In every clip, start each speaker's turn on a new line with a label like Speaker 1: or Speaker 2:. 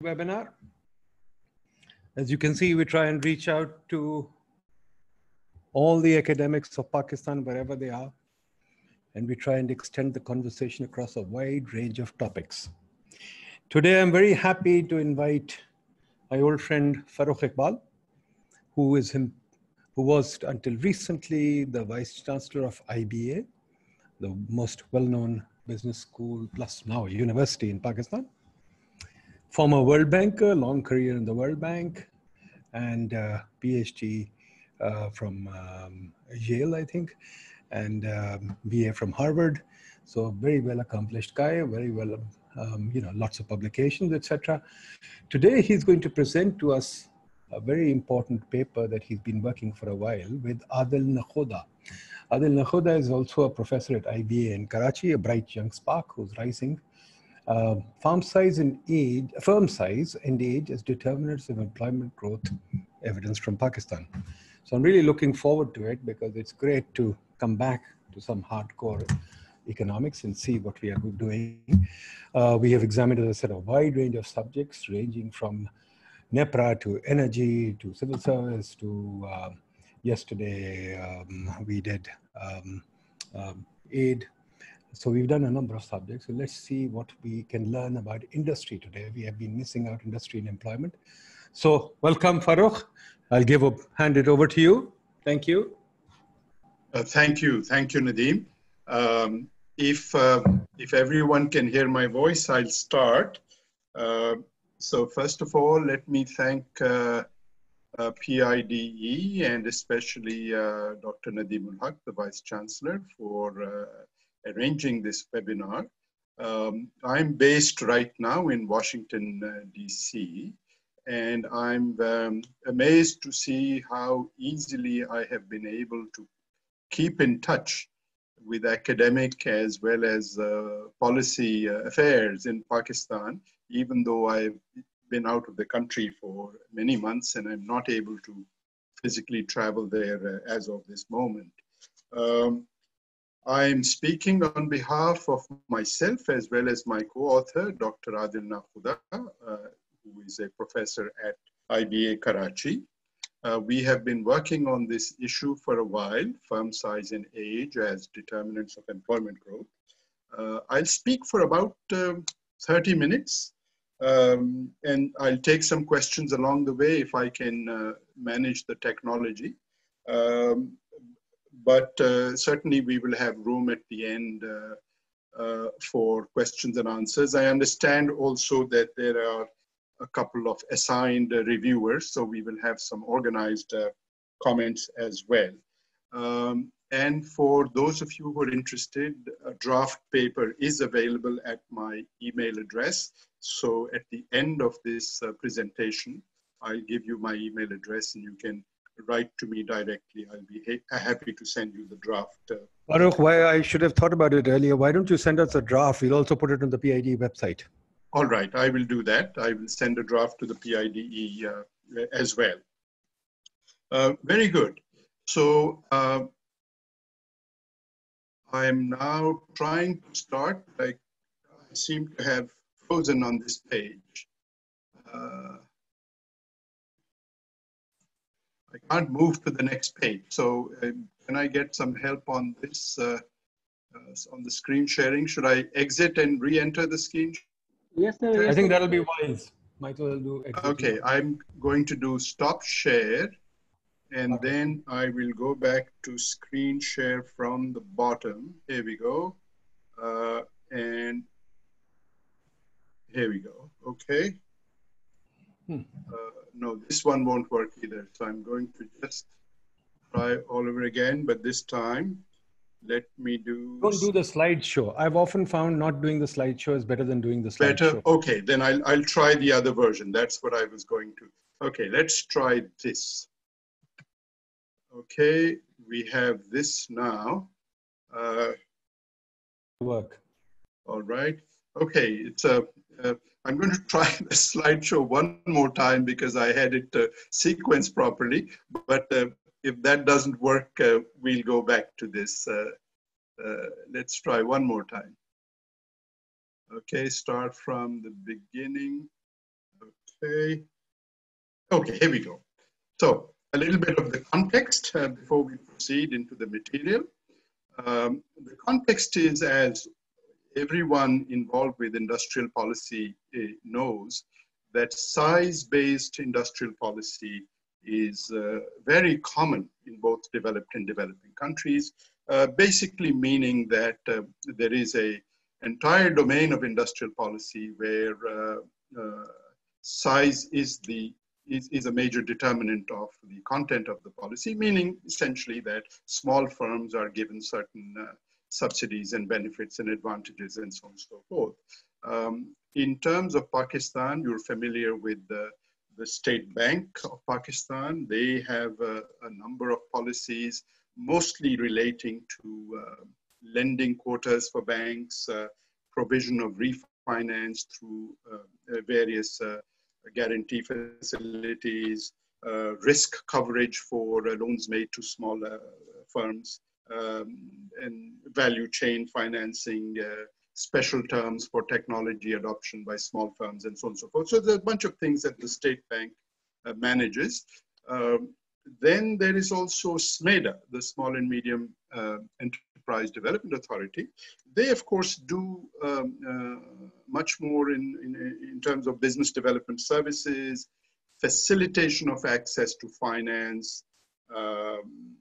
Speaker 1: webinar. As you can see, we try and reach out to all the academics of Pakistan, wherever they are, and we try and extend the conversation across a wide range of topics. Today, I'm very happy to invite my old friend Farrukh Iqbal, who is him, who was until recently the Vice Chancellor of IBA, the most well-known business school plus now university in Pakistan former World Banker, long career in the World Bank, and uh, PhD uh, from um, Yale, I think, and um, BA from Harvard. So very well accomplished guy, very well, um, you know, lots of publications, etc. Today he's going to present to us a very important paper that he's been working for a while with Adil Nakhoda. Adil Nakhoda is also a professor at IBA in Karachi, a bright young spark who's rising uh, farm size and age, firm size and age as determinants of employment growth evidence from Pakistan. So I'm really looking forward to it because it's great to come back to some hardcore economics and see what we are doing. Uh, we have examined, as I said, a wide range of subjects ranging from NEPRA to energy to civil service to uh, yesterday um, we did um, um, aid so we've done a number of subjects. So let's see what we can learn about industry today. We have been missing out industry and employment. So welcome, Farrukh. I'll give up, hand it over to you. Thank you.
Speaker 2: Uh, thank you. Thank you, Nadeem. Um, if, uh, if everyone can hear my voice, I'll start. Uh, so first of all, let me thank uh, uh, PIDE and especially uh, Dr. Nadeem Haq, the Vice Chancellor, for arranging this webinar. Um, I'm based right now in Washington, uh, DC, and I'm um, amazed to see how easily I have been able to keep in touch with academic as well as uh, policy uh, affairs in Pakistan, even though I've been out of the country for many months and I'm not able to physically travel there uh, as of this moment. Um, I'm speaking on behalf of myself as well as my co-author, Dr. Adil Nakhoda, uh, who is a professor at IBA Karachi. Uh, we have been working on this issue for a while, firm size and age as determinants of employment growth. Uh, I'll speak for about um, 30 minutes um, and I'll take some questions along the way if I can uh, manage the technology. Um, but uh, certainly we will have room at the end uh, uh, for questions and answers. I understand also that there are a couple of assigned reviewers, so we will have some organized comments as well. Um, and for those of you who are interested, a draft paper is available at my email address. So at the end of this uh, presentation, I'll give you my email address and you can write to me directly. I'll be ha happy to send you the draft. Uh,
Speaker 1: Farrukh, why I should have thought about it earlier. Why don't you send us a draft? We'll also put it on the PID website.
Speaker 2: All right, I will do that. I will send a draft to the PIDE uh, as well. Uh, very good. So uh, I'm now trying to start. Like I seem to have frozen on this page. I can't move to the next page. So uh, can I get some help on this, uh, uh, on the screen sharing? Should I exit and re-enter the screen?
Speaker 1: Yes, sir. Yes, I think that'll be wise. Michael will do
Speaker 2: exit. Okay, I'm going to do stop share and okay. then I will go back to screen share from the bottom. Here we go. Uh, and here we go. Okay. Hmm. Uh, no, this one won't work either. So I'm going to just try all over again, but this time, let me do.
Speaker 1: Don't do the slideshow. I've often found not doing the slideshow is better than doing the slideshow. Better?
Speaker 2: Okay, then I'll, I'll try the other version. That's what I was going to. Okay, let's try this. Okay, we have this now. Uh,
Speaker 1: Work.
Speaker 2: All right. Okay, it's a, a I'm going to try the slideshow one more time because I had it uh, sequenced properly. But uh, if that doesn't work, uh, we'll go back to this. Uh, uh, let's try one more time. Okay, start from the beginning. Okay. Okay, here we go. So a little bit of the context uh, before we proceed into the material. Um, the context is as everyone involved with industrial policy uh, knows that size-based industrial policy is uh, very common in both developed and developing countries, uh, basically meaning that uh, there is a entire domain of industrial policy where size is the is, is a major determinant of the content of the policy, meaning essentially that small firms are given certain subsidies and benefits and advantages and so on and so forth. Um, in terms of Pakistan, you're familiar with the, the State Bank of Pakistan. They have a, a number of policies, mostly relating to uh, lending quotas for banks, uh, provision of refinance through uh, various uh, guarantee facilities, uh, risk coverage for uh, loans made to small uh, firms, um, and value chain financing, uh, special terms for technology adoption by small firms, and so on and so forth. So there's a bunch of things that the state bank uh, manages. Um, then there is also SMEDA, the Small and Medium uh, Enterprise Development Authority. They, of course, do um, uh, much more in, in, in, terms of business development services, facilitation of access to finance, um,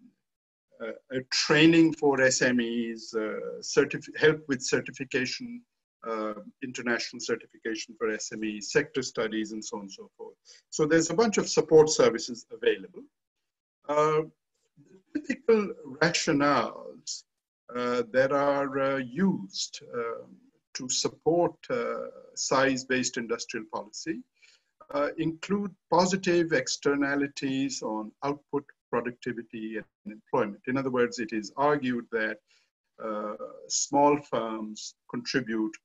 Speaker 2: uh, training for SMEs, uh, help with certification, uh, international certification for SMEs, sector studies, and so on and so forth. So there's a bunch of support services available. Uh, typical rationales that are used um, to support size-based industrial policy uh, include positive externalities on output, productivity, and employment. In other words, it is argued that uh, small firms contribute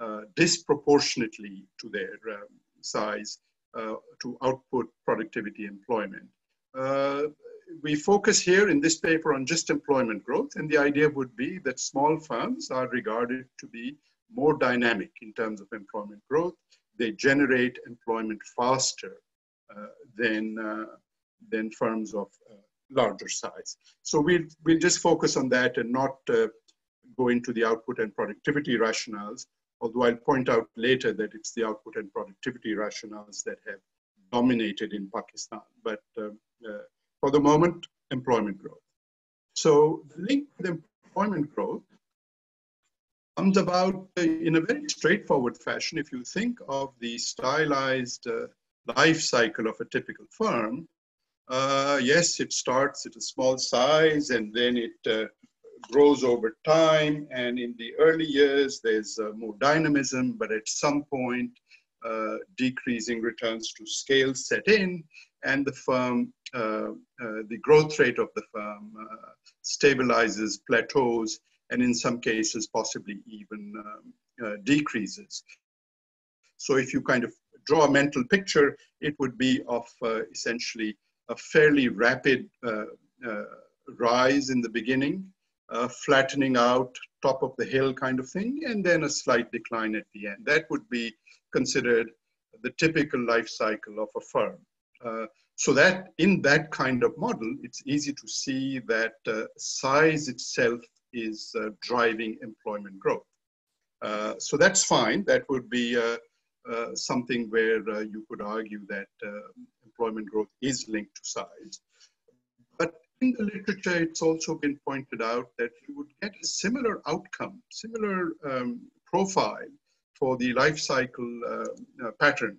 Speaker 2: uh, disproportionately to their um, size uh, to output, productivity, employment. Uh, we focus here in this paper on just employment growth, and the idea would be that small firms are regarded to be more dynamic in terms of employment growth. They generate employment faster uh, than, uh, than firms of uh, larger size. So we'll, we'll just focus on that and not uh, go into the output and productivity rationales, although I'll point out later that it's the output and productivity rationales that have dominated in Pakistan. But uh, uh, for the moment, employment growth. So the link with employment growth comes about in a very straightforward fashion. If you think of the stylized uh, life cycle of a typical firm, uh, yes, it starts at a small size and then it uh, grows over time. And in the early years, there's uh, more dynamism, but at some point, uh, decreasing returns to scale set in, and the firm, uh, the growth rate of the firm stabilizes, plateaus, and in some cases possibly even um, decreases. So if you kind of draw a mental picture, it would be of uh, essentially a fairly rapid uh, uh rise in the beginning, uh, flattening out, top of the hill kind of thing, and then a slight decline at the end. That would be considered the typical life cycle of a firm. Uh, so that in that kind of model, it's easy to see that size itself is uh, driving employment growth. Uh, so that's fine. That would be uh, something where you could argue that employment growth is linked to size. But in the literature, it's also been pointed out that you would get a similar outcome, similar um, profile for the life cycle uh, uh, pattern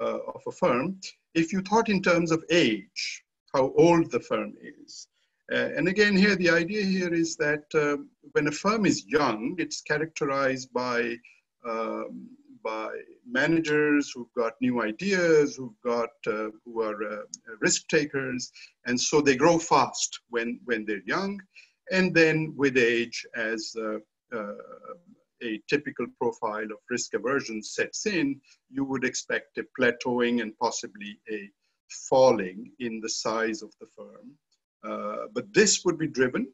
Speaker 2: uh, of a firm if you thought in terms of age, how old the firm is. Uh, and again, here, the idea here is that uh, when a firm is young, it's characterized by, um, by managers who've got new ideas, who've got, uh, who are uh, risk takers. And so they grow fast when, when they're young. And then with age, as uh, uh, a typical profile of risk aversion sets in, you would expect a plateauing and possibly a falling in the size of the firm. Uh, but this would be driven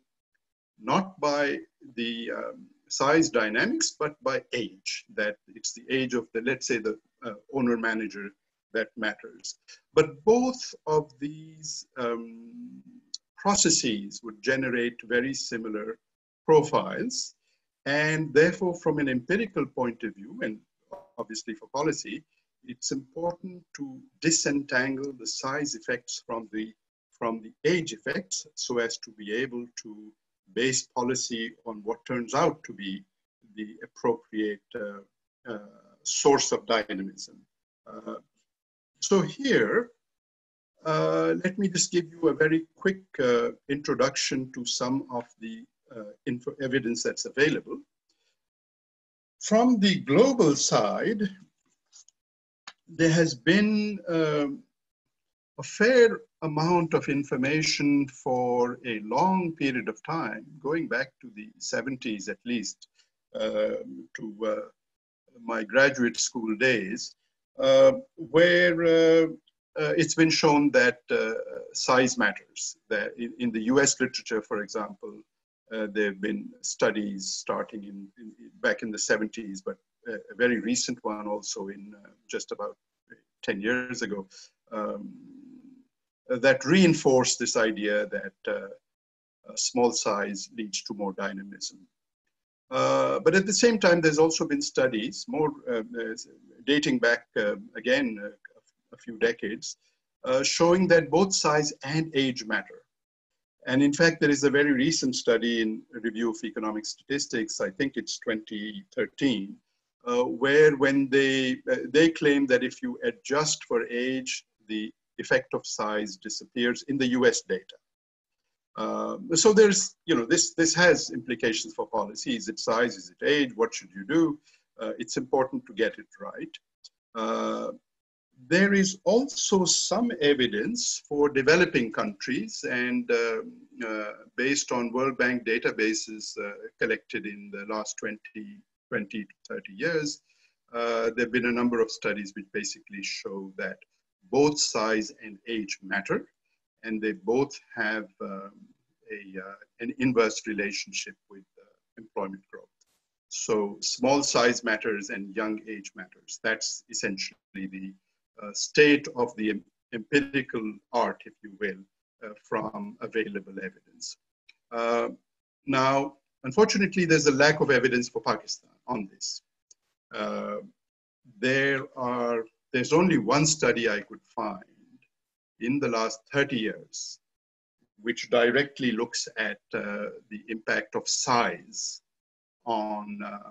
Speaker 2: not by the um, size dynamics, but by age, that it's the age of the, let's say, the uh, owner manager that matters. But both of these um, processes would generate very similar profiles. And therefore, from an empirical point of view, and obviously for policy, it's important to disentangle the size effects from the from the age effects so as to be able to base policy on what turns out to be the appropriate uh, uh, source of dynamism. Uh, so here, uh, let me just give you a very quick uh, introduction to some of the info evidence that's available. From the global side, there has been um, a fair amount of information for a long period of time, going back to the 70s at least, uh, to uh, my graduate school days, uh, where uh, uh, it's been shown that uh, size matters. That in, in, the US literature, for example, there have been studies starting in, in, back in the 70s, but a very recent one also in just about 10 years ago, um, that reinforce this idea that uh, small size leads to more dynamism. Uh, but at the same time, there's also been studies, more uh, dating back uh, again uh, a few decades, uh, showing that both size and age matter. And in fact, there is a very recent study in Review of Economic Statistics, I think it's 2013, where when they, they claim that if you adjust for age, the effect of size disappears in the US data. Um, so there's, you know, this, this has implications for policy. Is it size? Is it age? What should you do? Uh, it's important to get it right. Uh, there is also some evidence for developing countries and uh, uh based on World Bank databases uh, collected in the last 20, 20 to 30 years, uh, there have been a number of studies which basically show that both size and age matter, and they both have um, a, uh, an inverse relationship with uh, employment growth. So small size matters and young age matters. That's essentially the uh, state of the empirical art, if you will, uh, from available evidence. Uh, now, unfortunately, there's a lack of evidence for Pakistan on this. There are there's only one study I could find in the last 30 years which directly looks at uh, the impact of size on uh,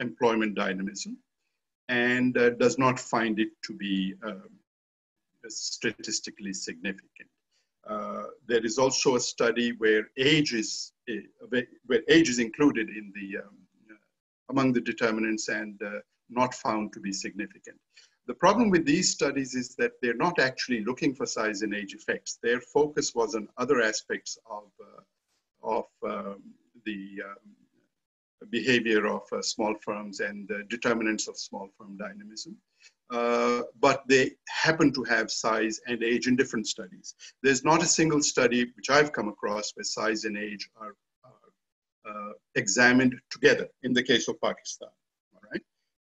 Speaker 2: employment dynamism and uh, does not find it to be um, statistically significant. Uh, there is also a study where age is, uh, where age is included in the, um, uh, among the determinants and not found to be significant. The problem with these studies is that they're not actually looking for size and age effects. Their focus was on other aspects of, uh, of um, the um, behavior of uh, small firms and the determinants of small firm dynamism. Uh, but they happen to have size and age in different studies. There's not a single study which I've come across where size and age are, are uh, examined together in the case of Pakistan.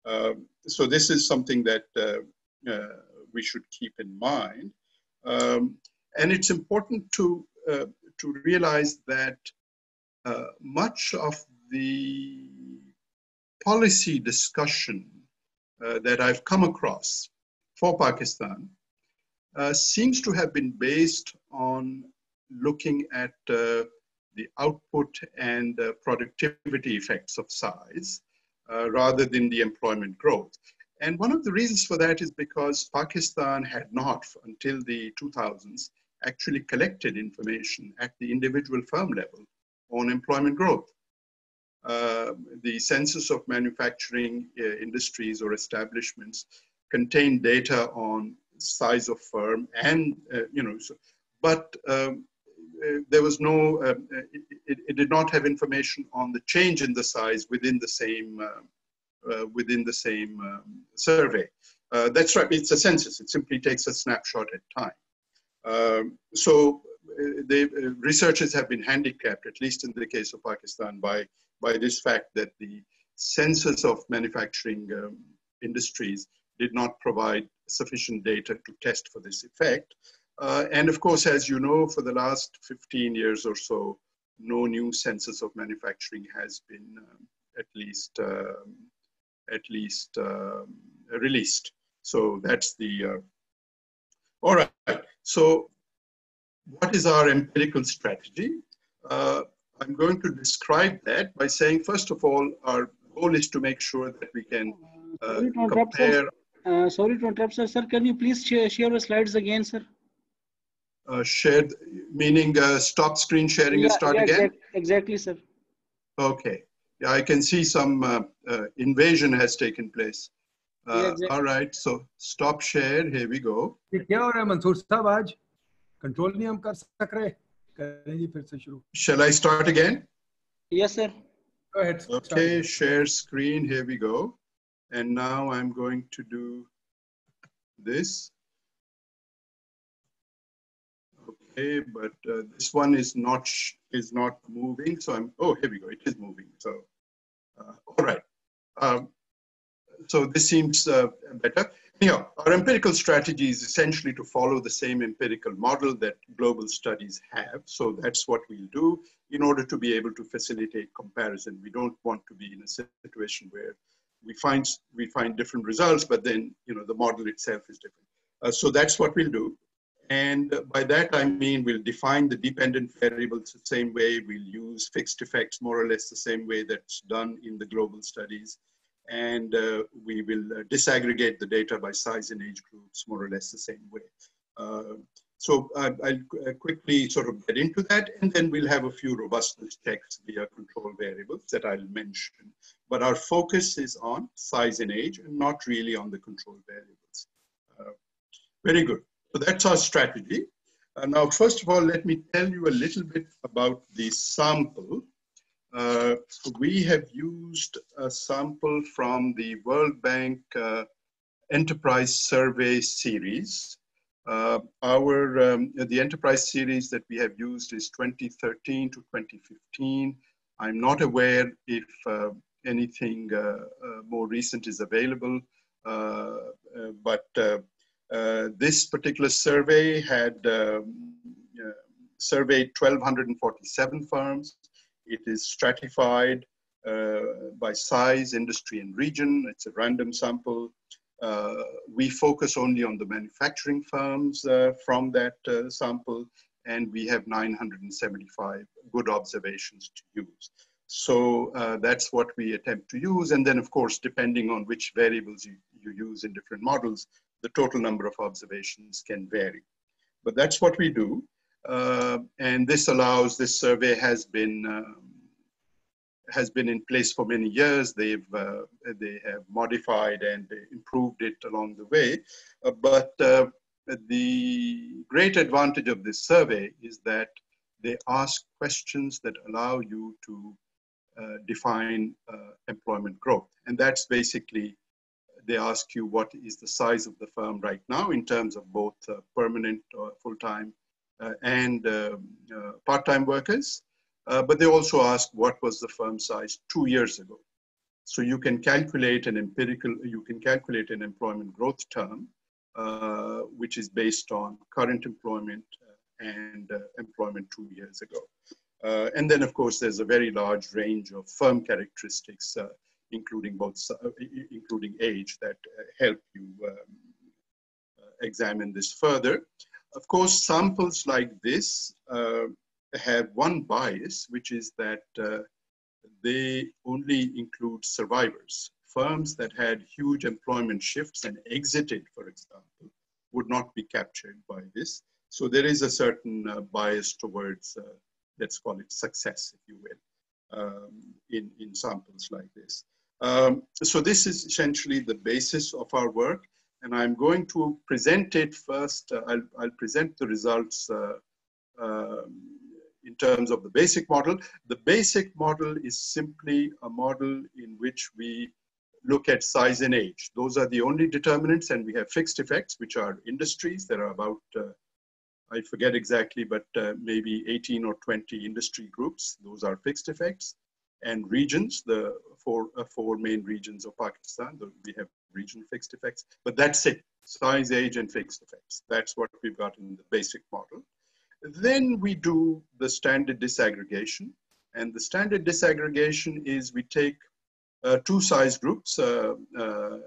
Speaker 2: Um, so this is something that uh, uh, we should keep in mind. Um, and it's important to, uh, to realize that much of the policy discussion uh, that I've come across for Pakistan uh, seems to have been based on looking at uh, the output and productivity effects of size uh, rather than the employment growth. And one of the reasons for that is because Pakistan had not, until the 2000s, actually collected information at the individual firm level on employment growth. Uh, the census of manufacturing uh, industries or establishments contain data on size of firm and, uh, you know, so, but um, there was no, uh, it, it, did not have information on the change in the size within the same, uh, within the same um, survey. that's right, it's a census. It simply takes a snapshot at time. Um, so the researchers have been handicapped, at least in the case of Pakistan, by, by this fact that the census of manufacturing um, industries did not provide sufficient data to test for this effect. Uh, and of course, as you know, for the last 15 years or so, no new census of manufacturing has been um, at least um, at least um, released. So that's the uh, all right. So what is our empirical strategy? Uh, I'm going to describe that by saying, first of all, our goal is to make sure that we can uh, compare.
Speaker 3: Uh, sorry to interrupt, sir. Sir, can you please share, share the slides again, sir?
Speaker 2: Uh, shared, meaning uh, stop screen sharing
Speaker 3: yeah,
Speaker 2: and start
Speaker 3: yeah,
Speaker 2: again?
Speaker 3: Exactly, exactly, sir.
Speaker 2: Okay. Yeah, I can see some uh, uh, invasion has taken place. Uh,
Speaker 3: Yeah, exactly.
Speaker 2: All right, so stop share. Here we go.
Speaker 1: ये क्या हो रहा है मंसूर साहब आज control नहीं हम कर सक रहे करें जी फिर से शुरू
Speaker 2: Shall I start again?
Speaker 3: Yes, sir.
Speaker 1: Go ahead. start.
Speaker 2: Okay, share screen. Here we go. And now I'm going to do this. Okay, but uh, this one is not is not moving. So I'm. Oh, here we go. It is moving. So, uh, all right. Um, so this seems uh, better. Anyhow, our empirical strategy is essentially to follow the same empirical model that global studies have. So that's what we'll do in order to be able to facilitate comparison. We don't want to be in a situation where we find we find different results, but then you know the model itself is different. Uh, so that's what we'll do. And uh, by that I mean we'll define the dependent variables the same way. We'll use fixed effects more or less the same way that's done in the global studies. And uh, we will uh, disaggregate the data by size and age groups more or less the same way. Uh, so I- I'll uh, quickly sort of get into that, and then we'll have a few robustness checks via control variables that I'll mention. But our focus is on size and age and not really on the control variables. Uh, Very good. So that's our strategy. Uh, Now, first of all, let me tell you a little bit about the sample. Uh, We have used a sample from the World Bank uh, Enterprise Survey Series. Uh, our um, the enterprise series that we have used is 2013 to 2015. I'm not aware if uh, anything uh, more recent is available, but this particular survey had um, uh, surveyed 1,247 firms. It is stratified uh, by size, industry, and region. It's a random sample. Uh, we focus only on the manufacturing firms uh, from that uh, sample, and we have 975 good observations to use. So uh, that's what we attempt to use. And then, of course, depending on which variables you, you use in different models, the total number of observations can vary. But that's what we do. Uh, and this allows, this survey has been um, has been in place for many years. They've uh, they have modified and improved it along the way. Uh, but uh, the great advantage of this survey is that they ask questions that allow you to uh, define uh, employment growth, and that's basically they ask you what is the size of the firm right now in terms of both uh, permanent or full-time uh, and um, uh, part-time workers. Uh, but they also ask what was the firm size two years ago. So you can calculate an empirical, you can calculate an employment growth term, uh, which is based on current employment and employment two years ago. And then of course, there's a very large range of firm characteristics, including both, uh, including age that uh, help you um, uh, examine this further. Of course, samples like this uh, have one bias, which is that uh, they only include survivors. Firms that had huge employment shifts and exited, for example, would not be captured by this. So there is a certain uh, bias towards, let's call it success, if you will, um, in, in samples like this. Um, so this is essentially the basis of our work. And I'm going to present it first. Uh, I'll, I'll present the results uh, um, in terms of the basic model. The basic model is simply a model in which we look at size and age. Those are the only determinants, and we have fixed effects, which are industries. There are about, uh, I forget exactly, but uh, maybe 18 or 20 industry groups. Those are fixed effects. And regions, the four, uh, four main regions of Pakistan. We have regional fixed effects, but that's it. Size, age, and fixed effects. That's what we've got in the basic model. Then we do the standard disaggregation. And the standard disaggregation is we take uh, two size groups, uh, uh,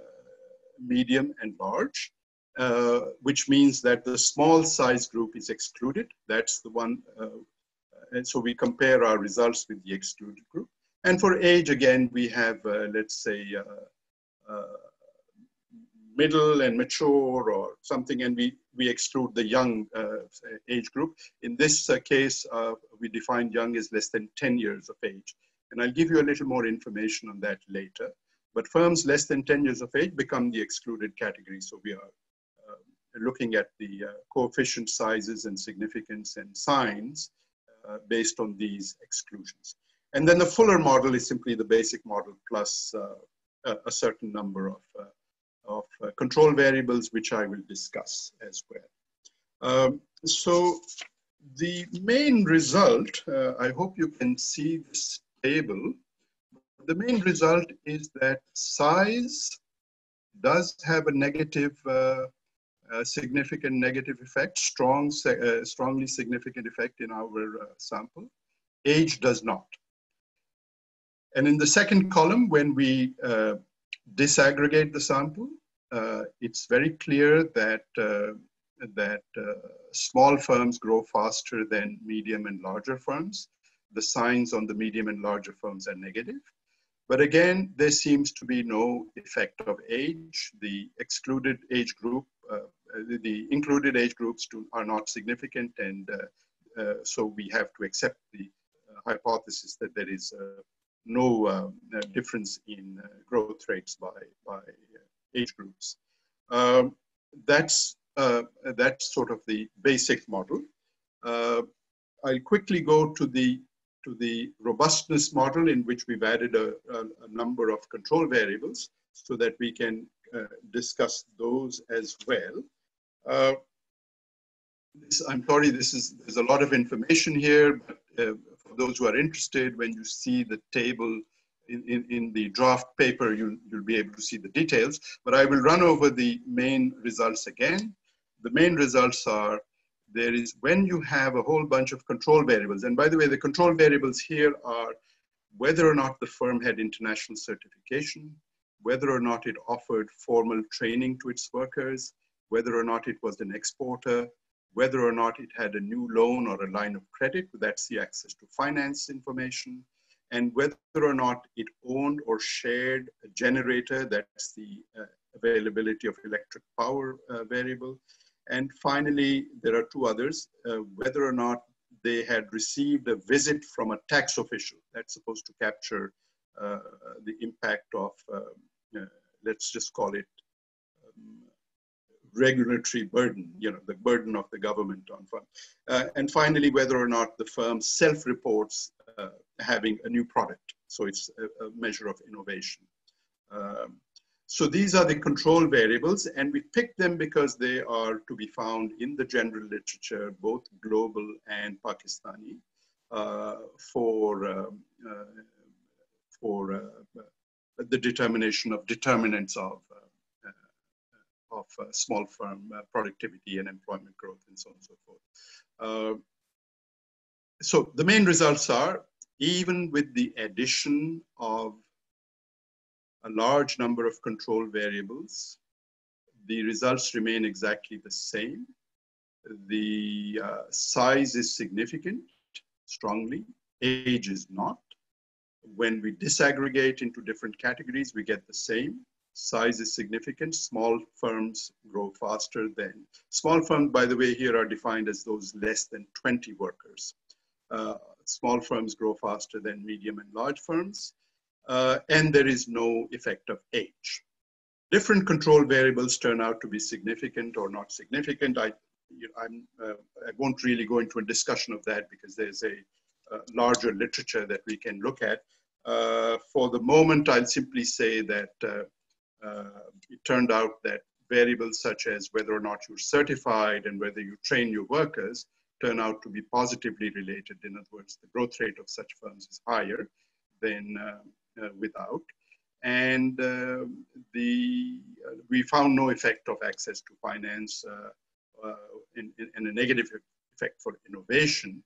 Speaker 2: medium and large, uh, which means that the small size group is excluded. That's the one. Uh, and so we compare our results with the excluded group. And for age, again, we have, uh, let's say, middle and mature or something, and we, we exclude the young uh, age group. In this uh, case, uh, we define young as less than 10 years of age. And I'll give you a little more information on that later. But firms less than 10 years of age become the excluded category. So we are uh, looking at the uh, coefficient sizes and significance and signs uh, based on these exclusions. And then the Fuller model is simply the basic model plus a, a certain number of of uh, control variables, which I will discuss as well. Um, so the main result, uh, I hope you can see this table. The main result is that size does have a negative, uh, significant negative effect, strong, uh, strongly significant effect in our uh, sample. Age does not. And in the second column, when we uh, disaggregate the sample, uh, it's very clear that, uh, that uh, small firms grow faster than medium and larger firms. The signs on the medium and larger firms are negative. But again, there seems to be no effect of age. The excluded age group, uh, the included age groups do, are not significant. And uh, so we have to accept the hypothesis that there is no um, difference in growth rates by, by age groups. Um, that's, uh, that's sort of the basic model. Uh, I'll quickly go to the, to the robustness model in which we've added a, a, a number of control variables so that we can uh, discuss those as well. Uh, this, I'm sorry, this is, there's a lot of information here, but uh, those who are interested, when you see the table in, in, in, the draft paper, you'll, you'll be able to see the details, but I will run over the main results again. The main results are there is when you have a whole bunch of control variables, and by the way, the control variables here are whether or not the firm had international certification, whether or not it offered formal training to its workers, whether or not it was an exporter, whether or not it had a new loan or a line of credit, that's the access to finance information, and whether or not it owned or shared a generator, that's the uh, availability of electric power uh, variable. And finally, there are two others, uh, whether or not they had received a visit from a tax official. That's supposed to capture uh, the impact of, um, uh, let's just call it regulatory burden, you know, the burden of the government on firm. Uh, and finally, whether or not the firm self-reports uh, having a new product. So it's a, a measure of innovation. Um, so these are the control variables and we picked them because they are to be found in the general literature, both global and Pakistani, uh, for, um, uh, for uh, the determination of determinants of, uh, of small firm productivity and employment growth and so on and so forth. so the main results are even with the addition of a large number of control variables, the results remain exactly the same. The uh, size is significant, strongly, age is not. When we disaggregate into different categories, we get the same. Size is significant. Small firms grow faster than. Small firms, by the way, here are defined as those less than 20 workers. Uh, small firms grow faster than medium and large firms, uh, and there is no effect of age. Different control variables turn out to be significant or not significant. I, uh, I won't really go into a discussion of that because there's a, a larger literature that we can look at. Uh, for the moment, I'll simply say that uh, it turned out that variables such as whether or not you're certified and whether you train your workers turn out to be positively related. In other words, the growth rate of such firms is higher than uh, uh, without. and uh, the uh, we found no effect of access to finance uh, uh, in, a negative effect for innovation,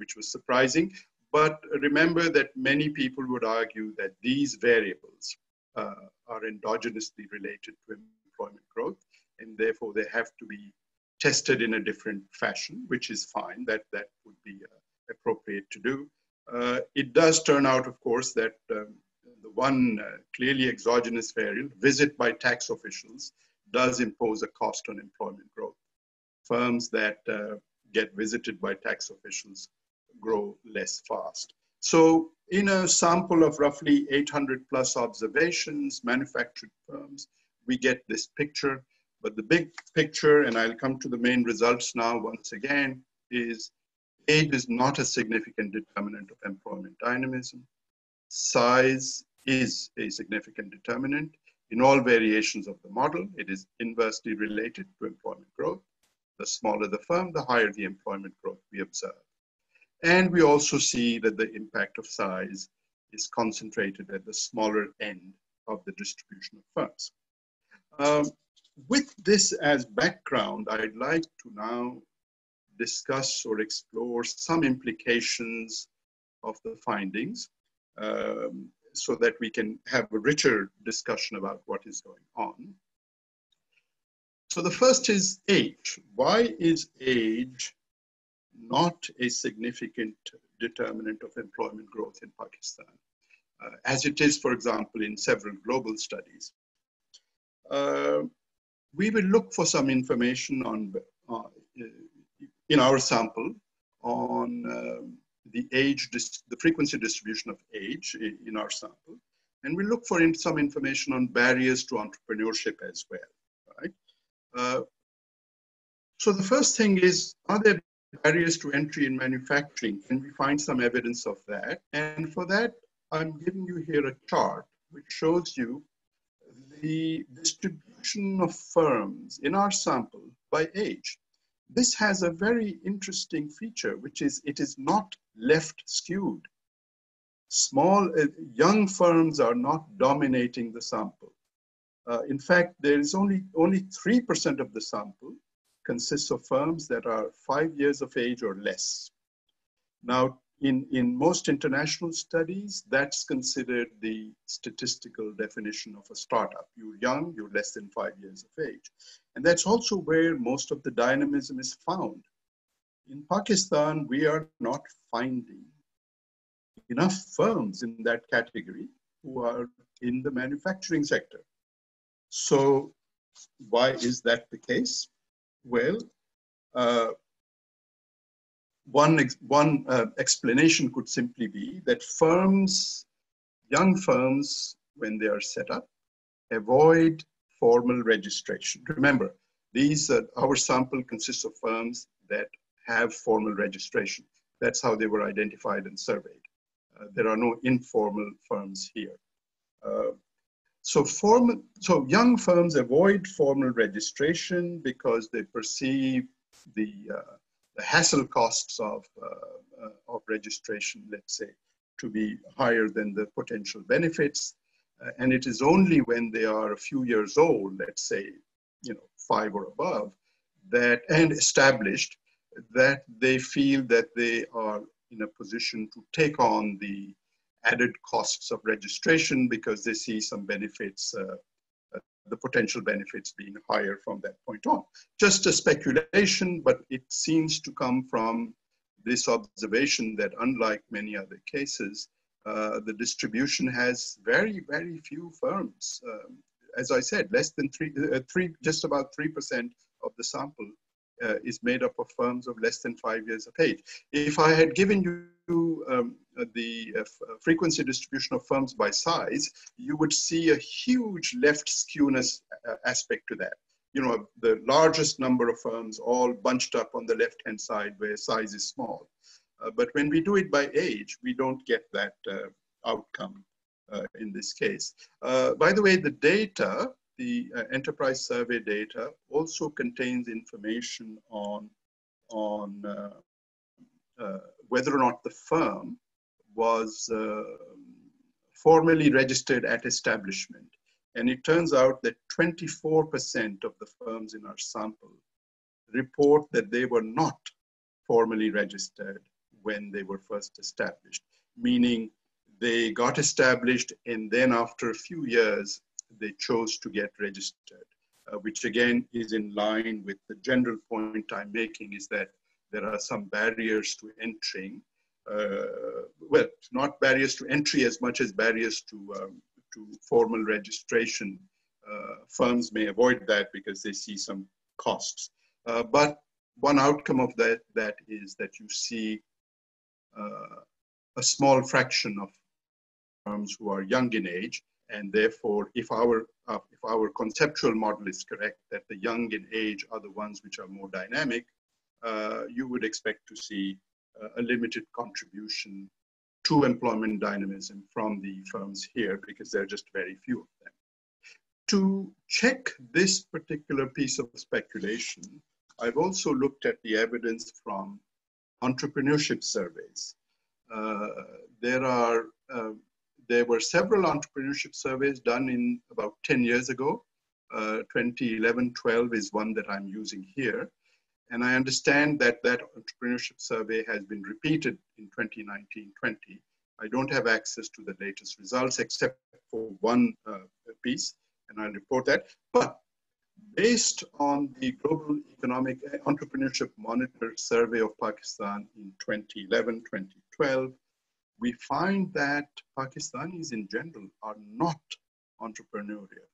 Speaker 2: which was surprising. But remember that many people would argue that these variables are endogenously related to employment growth, and therefore they have to be tested in a different fashion, which is fine. That that would be uh, appropriate to do. Uh, it does turn out, of course, that um, the one uh, clearly exogenous variable, visit by tax officials, does impose a cost on employment growth. Firms that uh, get visited by tax officials grow less fast. So in a sample of roughly 800 plus observations, manufactured firms, we get this picture. But the big picture, and I'll come to the main results now once again, is age is not a significant determinant of employment dynamism. Size is a significant determinant. In all variations of the model, it is inversely related to employment growth. The smaller the firm, the higher the employment growth we observe. And we also see that the impact of size is concentrated at the smaller end of the distribution of firms. Um, with this as background, I'd like to now discuss or explore some implications of the findings um, so that we can have a richer discussion about what is going on. So the first is age. Why is age not a significant determinant of employment growth in Pakistan, uh, as it is, for example, in several global studies? Uh, we will look for some information on, uh, in our sample on um, the age, the frequency distribution of age in our sample. And we look for in some information on barriers to entrepreneurship as well, right? Uh, so the first thing is, are there barriers to entry in manufacturing? Can we find some evidence of that? And for that, I'm giving you here a chart which shows you the distribution of firms in our sample by age. This has a very interesting feature, which is it is not left skewed. Small, uh, young firms are not dominating the sample. Uh, in fact, there is only, only 3% of the sample consists of firms that are five years of age or less. Now, in, in most international studies, that's considered the statistical definition of a startup. You're young, you're less than five years of age. And that's also where most of the dynamism is found. In Pakistan, we are not finding enough firms in that category who are in the manufacturing sector. So why is that the case? Well, uh, one, one uh, explanation could simply be that firms, young firms, when they are set up, avoid formal registration. Remember, these uh, our sample consists of firms that have formal registration. That's how they were identified and surveyed. Uh, there are no informal firms here. Uh, so, formal, so young firms avoid formal registration because they perceive the uh, the hassle costs of, uh, uh, of registration, let's say, to be higher than the potential benefits. Uh, and it is only when they are a few years old, let's say, you know, five or above, that and established that they feel that they are in a position to take on the added costs of registration because they see some benefits uh, the potential benefits being higher from that point on. Just a speculation, but it seems to come from this observation that unlike many other cases, uh, the distribution has very, very few firms. Um, as I said, less than three, uh, three just about 3% of the sample uh, is made up of firms of less than five years of age. If I had given you um, the uh, uh, frequency distribution of firms by size, you would see a huge left skewness uh, aspect to that. You know, the largest number of firms all bunched up on the left-hand side where size is small. Uh, but when we do it by age, we don't get that uh, outcome uh, in this case. by the way, the data the uh, enterprise survey data also contains information on, on uh, uh, whether or not the firm was uh, formally registered at establishment. And it turns out that 24% of the firms in our sample report that they were not formally registered when they were first established, meaning they got established and then after a few years, they chose to get registered, uh, which again is in line with the general point I'm making is that there are some barriers to entering. Uh, well, not barriers to entry as much as barriers to, um, to formal registration. Uh, firms may avoid that because they see some costs. Uh, but one outcome of that, that is that you see uh, a small fraction of firms who are young in age and therefore, if our, uh, if our conceptual model is correct, that the young in age are the ones which are more dynamic, you would expect to see uh, a limited contribution to employment dynamism from the firms here because there are just very few of them. To check this particular piece of speculation, I've also looked at the evidence from entrepreneurship surveys. Uh, there are uh, there were several entrepreneurship surveys done in about 10 years ago. Uh, 2011 12 is one that I'm using here. And I understand that that entrepreneurship survey has been repeated in 2019 20. I don't have access to the latest results except for one uh, piece, and I'll report that. But based on the Global Economic Entrepreneurship Monitor survey of Pakistan in 2011 2012, we find that Pakistanis in general are not entrepreneurial.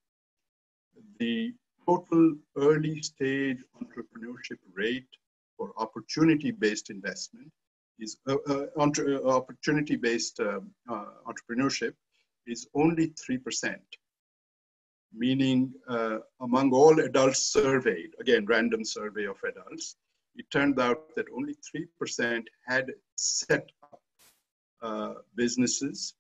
Speaker 2: The total early stage entrepreneurship rate for opportunity-based investment is uh, uh, entre uh, opportunity-based um, uh, entrepreneurship is only 3%, meaning uh, among all adults surveyed, again, random survey of adults, it turned out that only 3% had set uh, businesses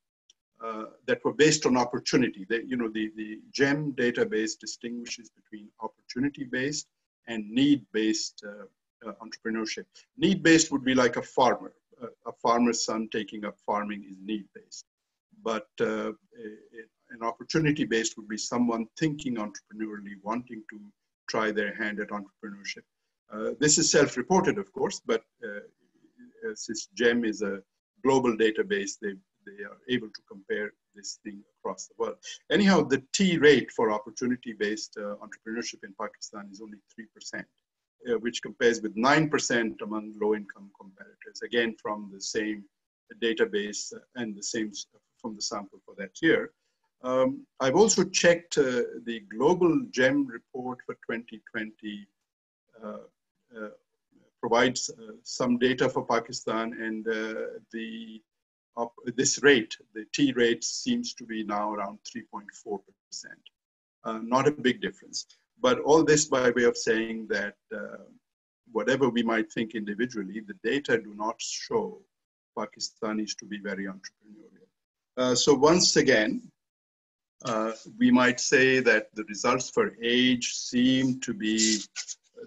Speaker 2: uh, that were based on opportunity. They, you know, the, the GEM database distinguishes between opportunity-based and need-based uh, uh entrepreneurship. Need-based would be like a farmer. a farmer's son taking up farming is need-based. But uh, an opportunity-based would be someone thinking entrepreneurially, wanting to try their hand at entrepreneurship. Uh, this is self-reported, of course, but since GEM is a global database, they, they are able to compare this thing across the world. Anyhow, the TEA rate for opportunity-based uh, entrepreneurship in Pakistan is only 3%, uh, which compares with 9% among low-income competitors, again, from the same database and the same from the sample for that year. Um, I've also checked uh, the global GEM report for 2020 uh, uh, provides uh, some data for Pakistan and uh, the this rate, the TEA rate seems to be now around 3.4%. Uh, not a big difference. But all this by way of saying that uh, whatever we might think individually, the data do not show Pakistanis to be very entrepreneurial. Uh, so once again, uh, we might say that the results for age seem to be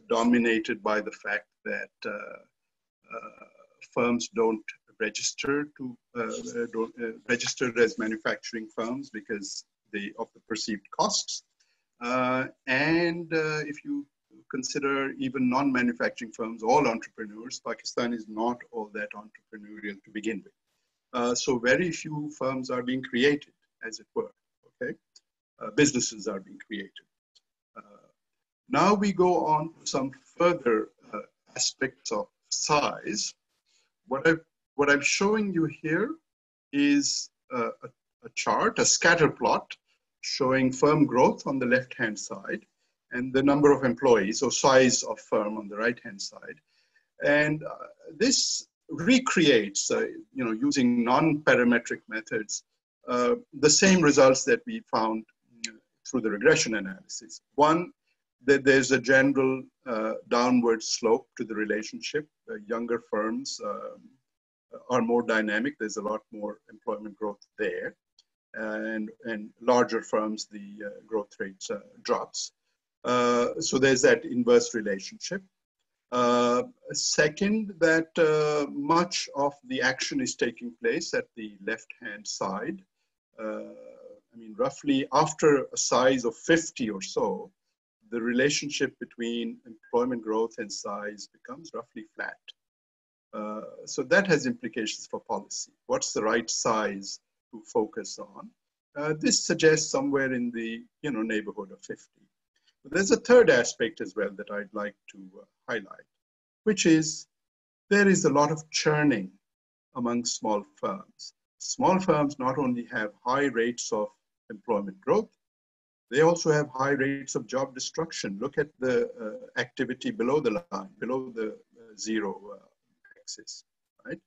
Speaker 2: dominated by the fact that uh, uh, firms don't register to uh, don't, register as manufacturing firms because of the perceived costs. and if you consider even non-manufacturing firms, all entrepreneurs, Pakistan is not all that entrepreneurial to begin with. Uh, so very few firms are being created, as it were, okay? Uh, businesses are being created. Uh, now we go on to some further aspects of size. What, I, what I'm showing you here is a, a, a chart, a scatter plot, showing firm growth on the left-hand side and the number of employees or size of firm on the right-hand side. And uh, this recreates, uh, you know, using non-parametric methods, uh, the same results that we found through the regression analysis. One that there's a general uh, downward slope to the relationship. Uh, younger firms um, are more dynamic. There's a lot more employment growth there. And, and larger firms, the uh, growth rate uh, drops. Uh, so there's that inverse relationship. Uh, second, that much of the action is taking place at the left-hand side. uh, I mean, roughly after a size of 50 or so, the relationship between employment growth and size becomes roughly flat. Uh, so that has implications for policy. What's the right size to focus on? Uh, this suggests somewhere in the you know neighborhood of 50. But there's a third aspect as well that I'd like to uh, highlight, which is there is a lot of churning among small firms. Small firms not only have high rates of employment growth, they also have high rates of job destruction. Look at the uh, activity below the line, below the uh, zero uh, axis, right?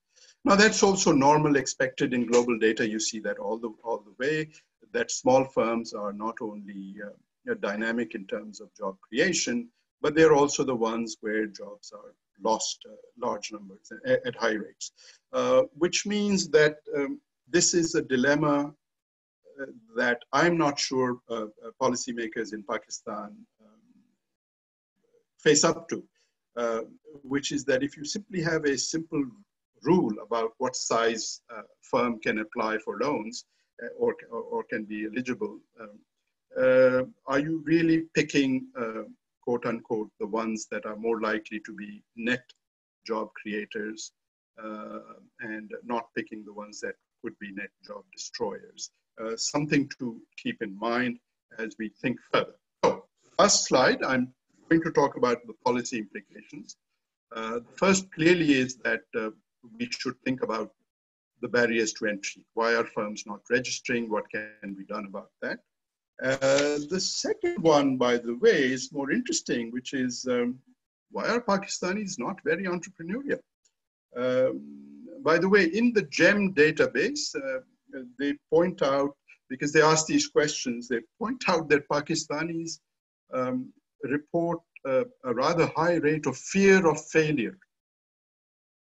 Speaker 2: Now that's also normal, expected in global data. You see that all the all the way. That small firms are not only uh, dynamic in terms of job creation, but they're also the ones where jobs are lost uh, large numbers at, at high rates, uh, which means that um, this is a dilemma uh, that I'm not sure uh, uh, policymakers in Pakistan um, face up to, which is that if you simply have a simple rule about what size firm can apply for loans or, or, can be eligible, um, are you really picking quote unquote, the ones that are more likely to be net job creators uh, and not picking the ones that could be net job destroyers. Uh, something to keep in mind as we think further. So, last slide, I'm going to talk about the policy implications. Uh, the first clearly is that uh, we should think about the barriers to entry. Why are firms not registering? What can be done about that? Uh, the second one, by the way, is more interesting, which is um, why are Pakistanis not very entrepreneurial? Um, by the way, in the GEM database, uh, they point out, because they ask these questions, they point out that Pakistanis um, report uh, a rather high rate of fear of failure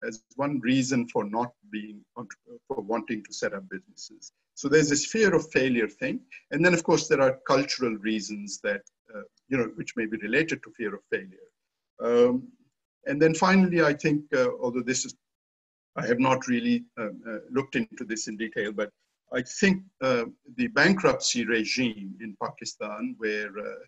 Speaker 2: as one reason for not being, for wanting to set up businesses. So there's this fear of failure thing. And then of course there are cultural reasons that, uh, you know, which may be related to fear of failure. Um, and then finally, I think, uh, although this is, I have not really uh, uh looked into this in detail, but I think uh, the bankruptcy regime in Pakistan where uh,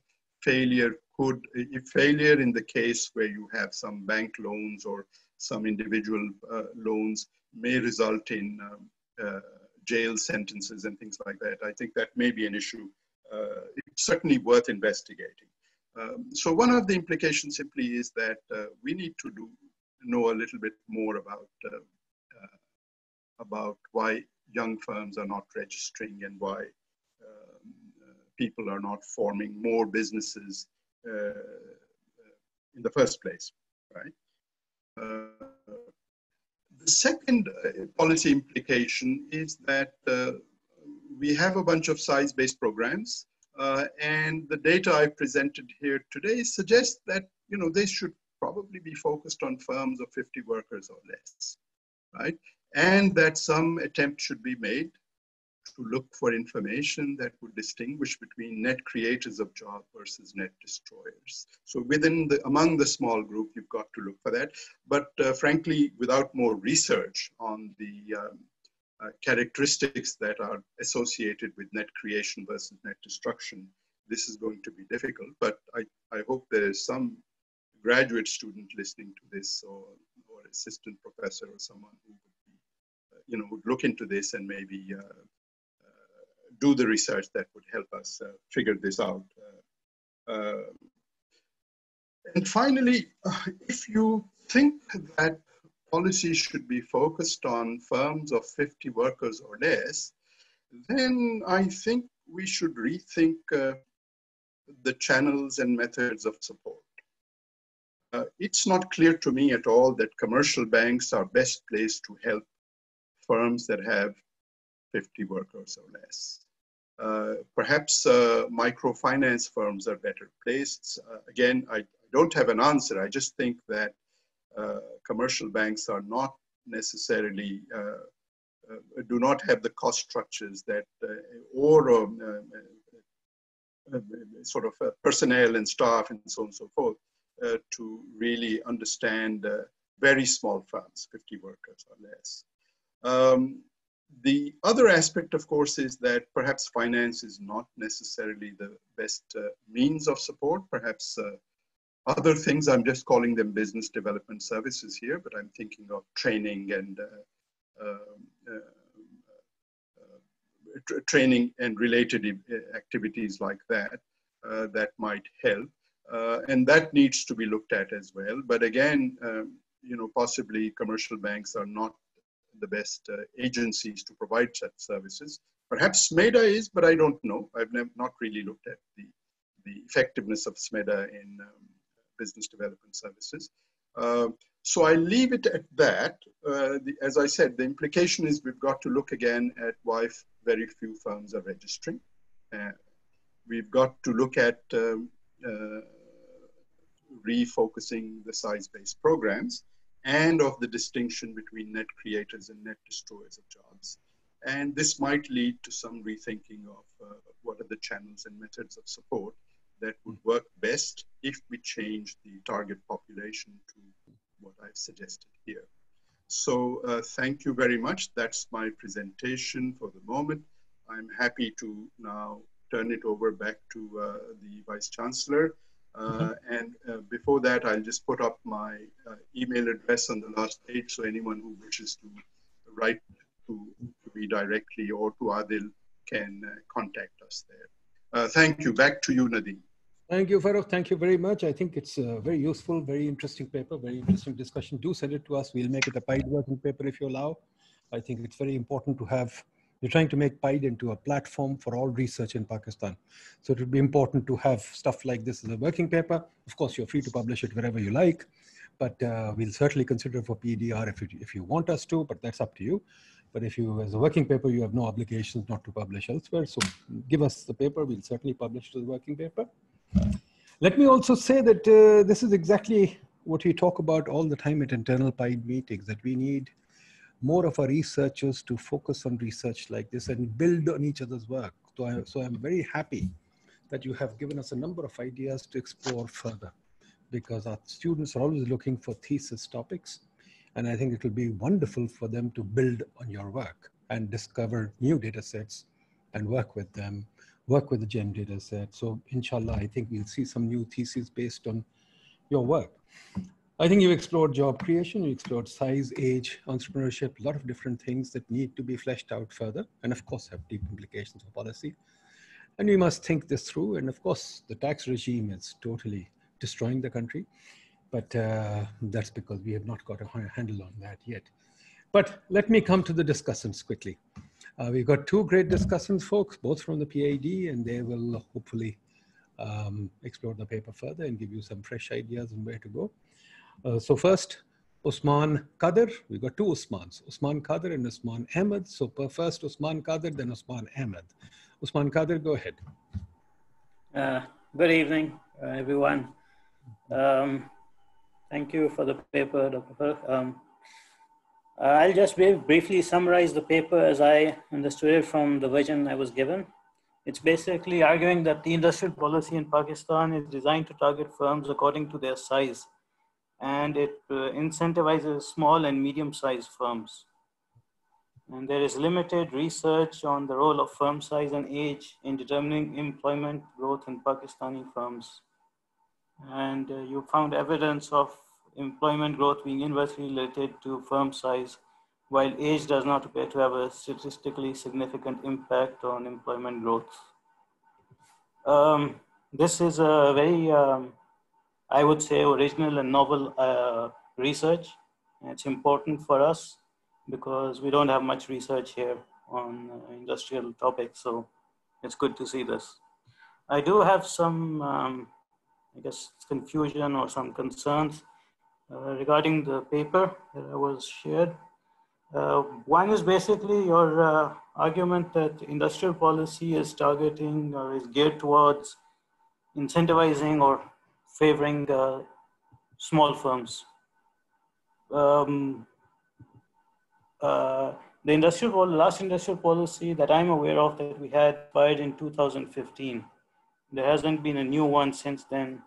Speaker 2: failure could, if failure in the case where you have some bank loans or some individual loans may result in um, jail sentences and things like that. I think that may be an issue. Uh, it's certainly worth investigating. Um, so one of the implications simply is that uh, we need to do, know a little bit more about uh, uh about why young firms are not registering and why um, uh, people are not forming more businesses uh, in the first place, right? The second uh, policy implication is that uh, we have a bunch of size-based programs, uh, and the data I presented here today suggests that you know they should probably be focused on firms of 50 workers or less, right? And that some attempt should be made to look for information that would distinguish between net creators of job versus net destroyers. So within the, among the small group, you've got to look for that. But uh, frankly, without more research on the um, uh, characteristics that are associated with net creation versus net destruction, this is going to be difficult. But I, I hope there is some graduate student listening to this or, or assistant professor or someone who uh, you know, would look into this and maybe uh, do the research that would help us uh, figure this out. Uh, uh, and finally, if you think that policy should be focused on firms of 50 workers or less, then I think we should rethink uh, the channels and methods of support. Uh, it's not clear to me at all that commercial banks are best placed to help firms that have 50 workers or less. Uh, perhaps uh, microfinance firms are better placed. Uh, again, I, don't have an answer. I just think that uh, commercial banks are not necessarily, uh, do not have the cost structures that, or um, sort of personnel and staff and so on and so forth, to really understand very small firms, 50 workers or less. Um, the other aspect, of course, is that perhaps finance is not necessarily the best uh, means of support. Perhaps uh, other things, I'm just calling them business development services here, but I'm thinking of training and uh, um, uh, training and related activities like that uh, that might help. Uh, and that needs to be looked at as well. But again, um, you know, possibly commercial banks are not the best uh, agencies to provide such services. Perhaps SMEDA is, but I don't know. I've not really looked at the, the effectiveness of SMEDA in um, business development services. Uh, so I leave it at that. Uh, the, as I said, the implication is we've got to look again at why very few firms are registering. Uh, we've got to look at um, uh, refocusing the size-based programs and of the distinction between net creators and net destroyers of jobs. And this might lead to some rethinking of uh, what are the channels and methods of support that would work best if we change the target population to what I've suggested here. So uh, thank you very much. That's my presentation for the moment. I'm happy to now turn it over back to uh, the Vice Chancellor Mm-hmm. Uh, and uh, before that, I'll just put up my uh, email address on the last page. So anyone who wishes to write to, to me directly or to Adil can contact us there. thank you. Back to you, Nadeem.
Speaker 1: Thank you, Farrukh. Thank you very much. I think it's a very useful, very interesting paper, very interesting discussion. Do send it to us. We'll make it a PIDE working paper if you allow. I think it's very important to have we're trying to make PIDE into a platform for all research in Pakistan. So it would be important to have stuff like this as a working paper. Of course, you're free to publish it wherever you like, but uh, we'll certainly consider for PDR if you, if you want us to, but that's up to you. But if you, as a working paper, you have no obligations not to publish elsewhere. So give us the paper, we'll certainly publish the working paper. Let me also say that uh, this is exactly what we talk about all the time at internal PIDE meetings, that we need more of our researchers to focus on research like this and build on each other's work. So, I, so I'm very happy that you have given us a number of ideas to explore further because our students are always looking for thesis topics. And I think it will be wonderful for them to build on your work and discover new data sets and work with them, work with the GEM data set. So inshallah, I think we'll see some new theses based on your work. I think you've explored job creation, you explored size, age, entrepreneurship, a lot of different things that need to be fleshed out further, and of course have deep implications for policy. And we must think this through. And of course, the tax regime is totally destroying the country, but uh, that's because we have not got a handle on that yet. But let me come to the discussants quickly. Uh, we've got two great discussants, folks, both from the PIDE, and they will hopefully um, explore the paper further and give you some fresh ideas on where to go. Uh, so first, Usman Qadir. We got two Usmans, Usman Qadir and Usman Ahmed. So first Usman Qadir, then Usman Ahmed. Usman Qadir, go ahead.
Speaker 4: Uh, good evening, uh, everyone. Um, thank you for the paper, Dr. Um, uh, I'll just briefly summarize the paper as I understood it from the version I was given. It's basically arguing that the industrial policy in Pakistan is designed to target firms according to their size and it uh, incentivizes small and medium-sized firms. And there is limited research on the role of firm size and age in determining employment growth in Pakistani firms. And uh, you found evidence of employment growth being inversely related to firm size, while age does not appear to have a statistically significant impact on employment growth. Um, this is a very um, I would say, original and novel uh, research. It's important for us because we don't have much research here on uh, industrial topics. So it's good to see this. I do have some, um, I guess, confusion or some concerns uh, regarding the paper that was shared. Uh, one is basically your uh, argument that industrial policy is targeting or is geared towards incentivizing or favoring uh, small firms. Um, uh, the industrial last industrial policy that I'm aware of that we had expired in 2015. There hasn't been a new one since then.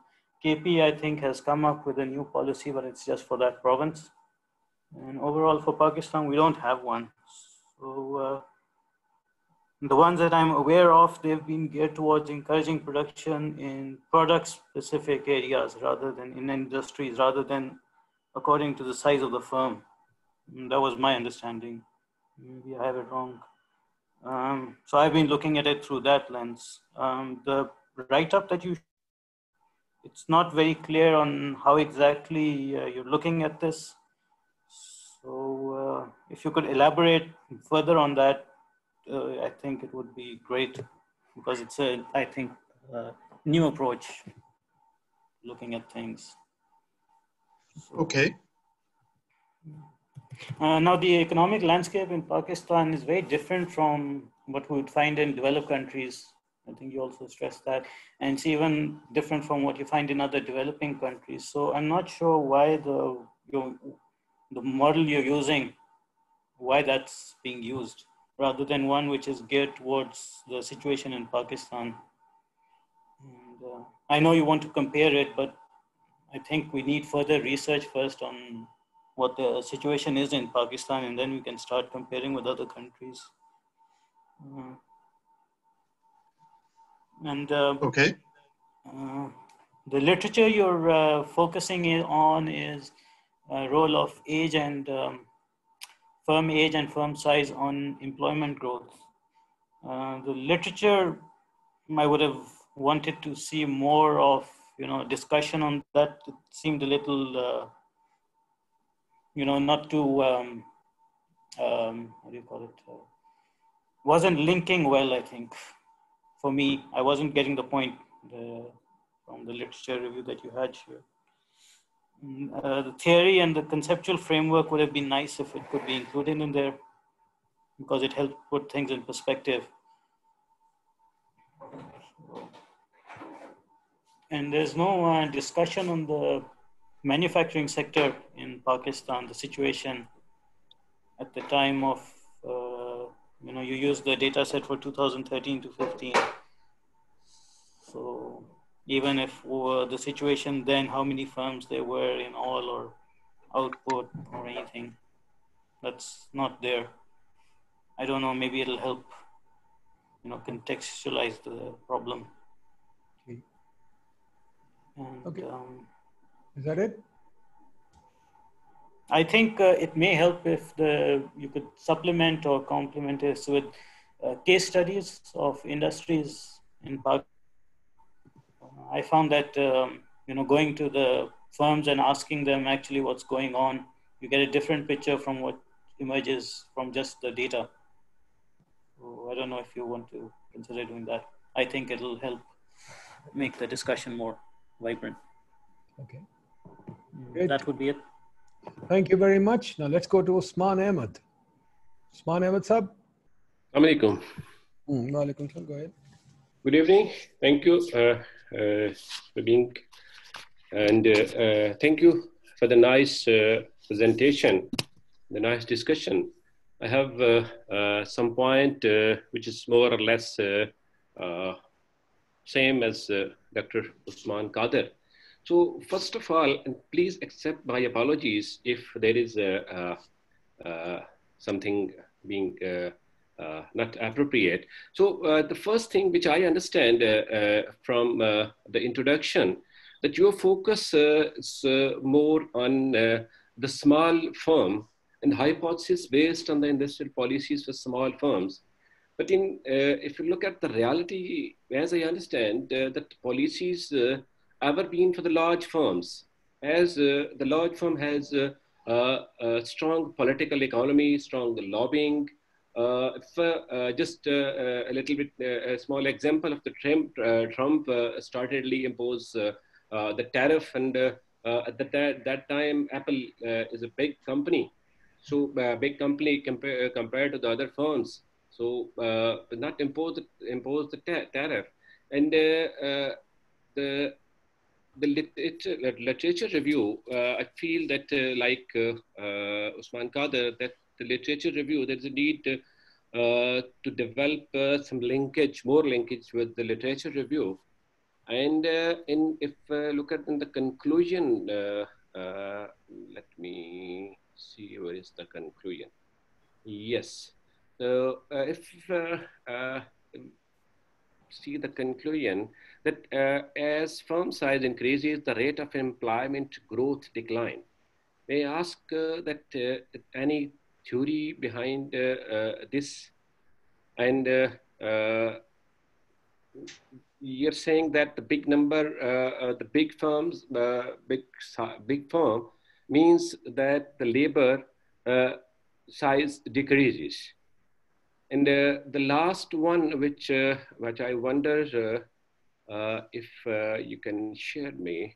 Speaker 4: KP, I think, has come up with a new policy, but it's just for that province. And overall, for Pakistan, we don't have one. So uh, the ones that I'm aware of, they've been geared towards encouraging production in product specific areas rather than in industries, rather than according to the size of the firm. And that was my understanding. Maybe I have it wrong. Um, so I've been looking at it through that lens. Um, the write up that you, it's not very clear on how exactly uh, you're looking at this. So uh, if you could elaborate further on that, uh, I think it would be great because it's a, I think, uh, new approach looking at things.
Speaker 2: So, okay.
Speaker 4: Uh, now, the economic landscape in Pakistan is very different from what we would find in developed countries. I think you also stressed that. And it's even different from what you find in other developing countries. So I'm not sure why the, your, the model you're using, why that's being used rather than one which is geared towards the situation in Pakistan. And, uh, I know you want to compare it, but I think we need further research first on what the situation is in Pakistan, and then we can start comparing with other countries. Uh, and uh,
Speaker 2: okay,
Speaker 4: uh, the literature you're uh, focusing on is role of age and um, firm age and firm size on employment growth. Uh, the literature, I would have wanted to see more of, you know, discussion on that. It seemed a little, uh, you know, not too, um, um, what do you call it? Uh, wasn't linking well, I think. For me, I wasn't getting the point the, from the literature review that you had here. Mm, uh, the theory and the conceptual framework would have been nice if it could be included in there because it helped put things in perspective. And there's no uh, discussion on the manufacturing sector in Pakistan, the situation at the time of, uh, you know, you use the data set for 2013 to 15. So even if uh, the situation then, how many firms there were in all or output or anything. That's not there. I don't know, maybe it'll help, you know, contextualize the problem.
Speaker 1: Okay.
Speaker 4: And,
Speaker 1: okay.
Speaker 4: Um,
Speaker 1: Is that it?
Speaker 4: I think uh, it may help if the you could supplement or complement this with uh, case studies of industries in Pakistan I found that um, you know going to the firms and asking them actually what's going on, you get a different picture from what emerges from just the data. So I don't know if you want to consider doing that. I think it'll help make the discussion more vibrant.
Speaker 1: Okay.
Speaker 4: Good. That would be it.
Speaker 1: Thank you very much. Now let's go to Usman Ahmed. Usman Ahmed Sab.
Speaker 5: Alaikum.
Speaker 1: Mm, Go ahead.
Speaker 5: Good evening. Thank you. Uh, uh, being and uh, uh, thank you for the nice presentation, the nice discussion. I have some point which is more or less same as Dr. Usman Qadir. So first of all, please accept my apologies if there is something being uh, uh, not appropriate. So uh, the first thing which I understand uh, from the introduction that your focus is more on the small firm and hypothesis based on the industrial policies for small firms. But in, uh, if you look at the reality, as I understand, uh, that policies uh, ever been for the large firms, as the large firm has a strong political economy, strong lobbying, uh, Uh, if, uh, uh just uh, uh, a little bit, a small example of the Trump, Trump startedly impose the tariff and at that, that time, Apple is a big company. So a big company compare, compared to the other firms. So not impose, impose the tariff. And the the literature, literature review, uh, I feel that uh, like uh, Usman Qadir, that the literature review, there's a need uh, to develop uh, some linkage, more linkage with the literature review. And uh, in, if look at in the conclusion, let me see where is the conclusion. Yes. So if see the conclusion that uh, as firm size increases, the rate of employment growth decline. I ask uh, that uh, any theory behind uh, uh, this? And uh, you're saying that the big number, the big firms, big big firm means that the labor size decreases. And uh, the last one, which uh, which I wonder uh, if you can share me,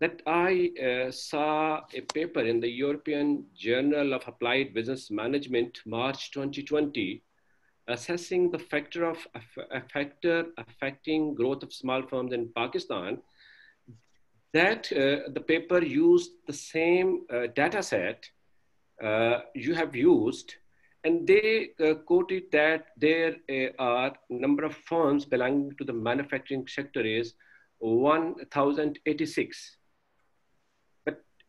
Speaker 5: that I saw a paper in the European Journal of Applied Business Management, March 2020, assessing the factor of a factor affecting growth of small firms in Pakistan. That uh, the paper used the same uh, data set uh, you have used and they uh, quoted that there uh, are number of firms belonging to the manufacturing sector is 1086 but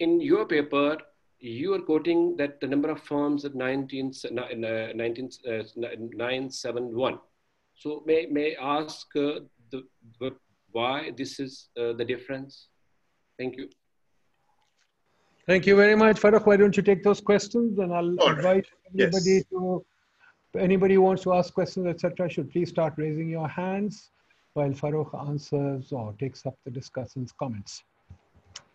Speaker 5: in your paper you are quoting that the number of firms at 19, uh, 19 uh, 971 so may may ask uh, the, the, why this is uh, the difference thank you
Speaker 1: Thank you very much, Farrukh. Why don't you take those questions and I'll All invite right. everybody yes. to, anybody who wants to ask questions, etc., should please start raising your hands while Farrukh answers or takes up the discussion's comments.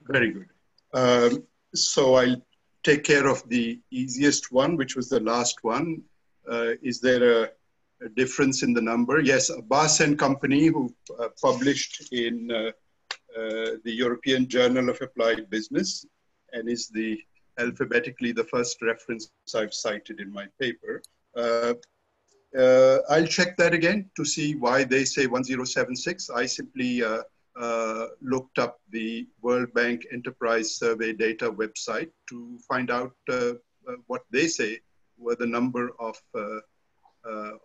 Speaker 2: Very good. Um, so I'll take care of the easiest one, which was the last one. Uh, is there a, a, difference in the number? Yes, Abbas and Company, who uh, published in uh, uh the European Journal of Applied Business, and is the alphabetically the first reference I've cited in my paper. Uh, uh, I'll check that again to see why they say 1076. I simply uh, uh, looked up the World Bank Enterprise Survey data website to find out uh, uh, what they say were the number of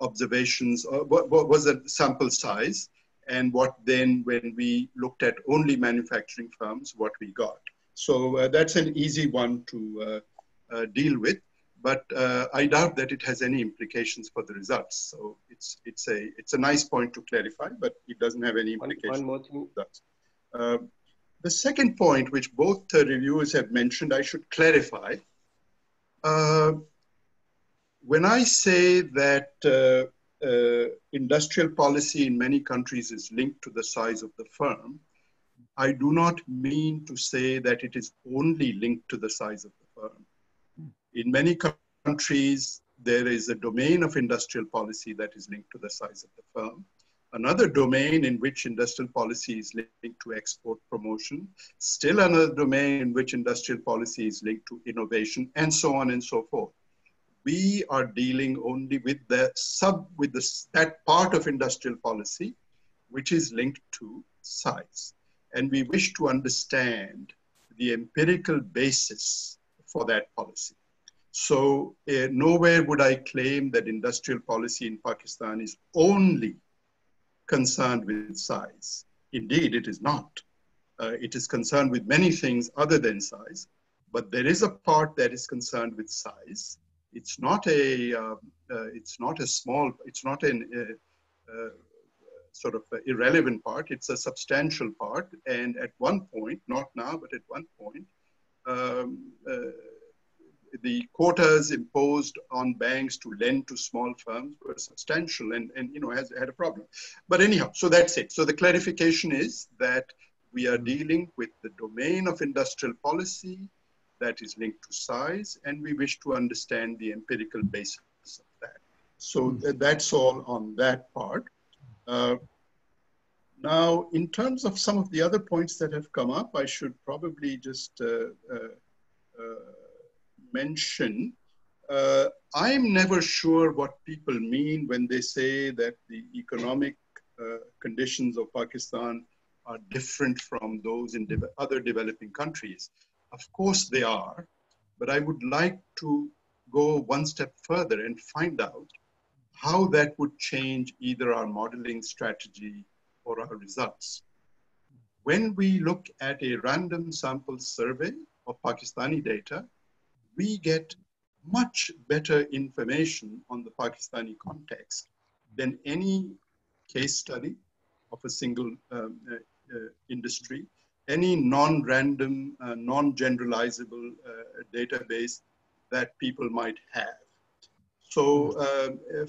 Speaker 2: observations, or what, what was the sample size, and what then when we looked at only manufacturing firms, what we got. So uh, that's an easy one to uh, uh, deal with, but uh, I doubt that it has any implications for the results. So it's, it's, a, it's a nice point to clarify, but it doesn't have any implications. One, one more thing. Uh, the second point, which both uh, reviewers have mentioned, I should clarify. when I say that uh, industrial policy in many countries is linked to the size of the firm. I do not mean to say that it is only linked to the size of the firm. In many countries, there is a domain of industrial policy that is linked to the size of the firm. Another domain in which industrial policy is linked to export promotion, still another domain in which industrial policy is linked to innovation, and so on and so forth. We are dealing only with the sub, with the, that part of industrial policy which is linked to size and we wish to understand the empirical basis for that policy. So uh, nowhere would I claim that industrial policy in Pakistan is only concerned with size. Indeed, it is not. Uh, it is concerned with many things other than size, but there is a part that is concerned with size. It's not a, uh, uh it's not a small, it's not an, uh, uh, sort of irrelevant part. It's a substantial part. And at one point, not now, but at one point, um, uh, the quotas imposed on banks to lend to small firms were substantial and, and you know, has had a problem. But anyhow, so that's it. So the clarification is that we are dealing with the domain of industrial policy that is linked to size, and we wish to understand the empirical basis of that. So th that's all on that part. Uh, now, in terms of some of the other points that have come up, I should probably just uh, uh, uh mention. Uh, I'm never sure what people mean when they say that the economic conditions of Pakistan are different from those in de other developing countries. Of course they are, but I would like to go one step further and find out how that would change either our modeling strategy or our results. When we look at a random sample survey of Pakistani data, we get much better information on the Pakistani context than any case study of a single um, uh, uh, industry, any non-random, uh, non-generalizable uh, database that people might have. So uh,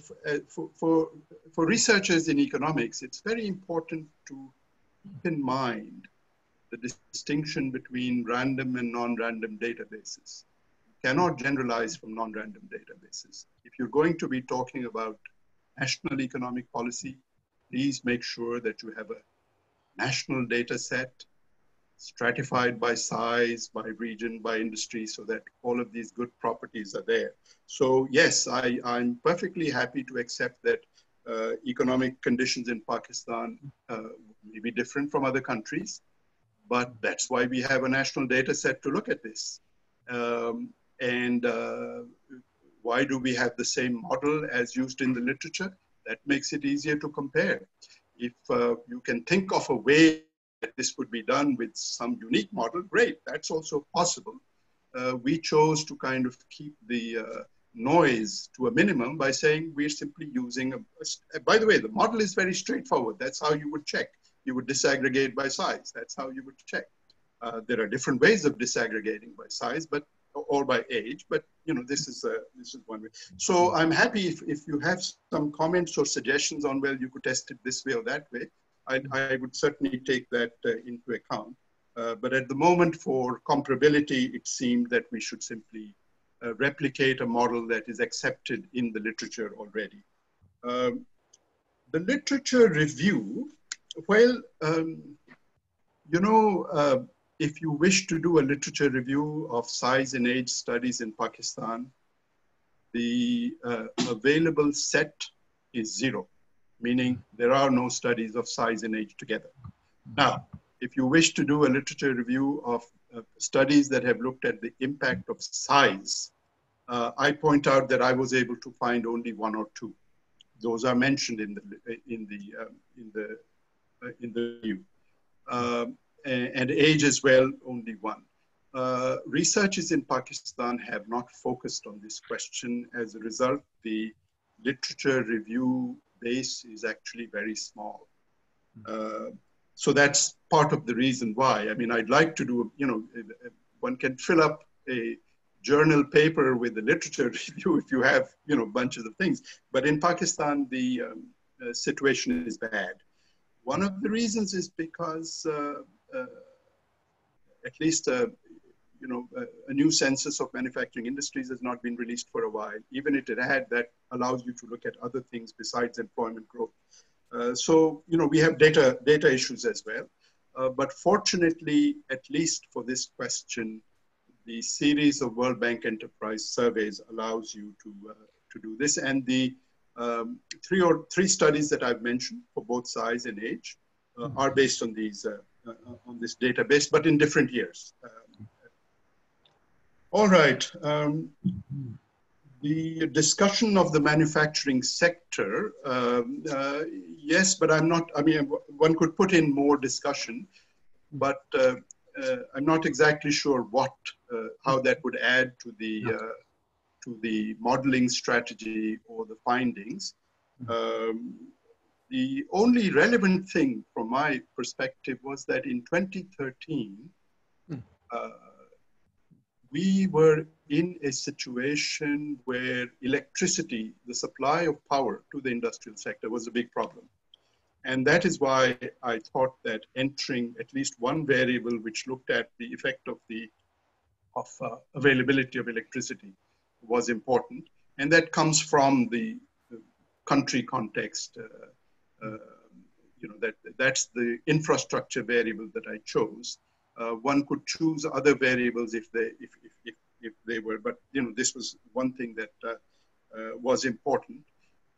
Speaker 2: for, for, for researchers in economics, it's very important to keep in mind the distinction between random and non-random databases. Cannot generalize from non-random databases. If you're going to be talking about national economic policy, please make sure that you have a national data set stratified by size, by region, by industry, so that all of these good properties are there. So yes, I, I'm perfectly happy to accept that uh, economic conditions in Pakistan uh, may be different from other countries, but that's why we have a national data set to look at this. Um, and uh, why do we have the same model as used in the literature? That makes it easier to compare. If uh, you can think of a way that this could be done with some unique model, great, that's also possible. Uh, we chose to kind of keep the noise to a minimum by saying we're simply using a, by the way, the model is very straightforward. That's how you would check. You would disaggregate by size. That's how you would check. Uh, there are different ways of disaggregating by size, but or by age, but you know, this is, a, this is one way. So I'm happy if, if you have some comments or suggestions on, well, you could test it this way or that way. I, I would certainly take that uh, into account. Uh, but at the moment for comparability, it seemed that we should simply uh, replicate a model that is accepted in the literature already. Um, the literature review, well, um, you know, uh, if you wish to do a literature review of size and age studies in Pakistan, the uh, available set is zero, meaning there are no studies of size and age together. Now, if you wish to do a literature review of uh, studies that have looked at the impact of size, uh, I point out that I was able to find only one or two. Those are mentioned in the in the um, in the uh, in the review. Um, and age as well, only one. Uh, researchers in Pakistan have not focused on this question. As a result, the literature review base is actually very small. Uh, so that's part of the reason why. I mean, I'd like to do, you know, one can fill up a journal paper with the literature review if you have, you know, bunches of things. But in Pakistan, the um, uh, situation is bad. One of the reasons is because uh, at least uh, you know, a, new census of manufacturing industries has not been released for a while. Even if it had, that allows you to look at other things besides employment growth. Uh, so, you know, we have data, data issues as well. Uh, but fortunately, at least for this question, the series of World Bank Enterprise surveys allows you to, uh, to do this. And the um, three or three studies that I've mentioned for both size and age uh, are based on these uh, on this database, but in different years. Um, all right. Um, the discussion of the manufacturing sector, um, uh, yes, but I'm not, I mean, one could put in more discussion, but uh, uh, I'm not exactly sure what, uh, how that would add to the, uh, to the modeling strategy or the findings. Um, the only relevant thing from my perspective was that in 2013, hmm. uh, we were in a situation where electricity, the supply of power to the industrial sector was a big problem. And that is why I thought that entering at least one variable which looked at the effect of the of uh, availability of electricity was important. And that comes from the, country context, uh, you know, that that's the infrastructure variable that I chose. Uh, one could choose other variables if they if, if, if, if, they were, but you know, this was one thing that uh, was important.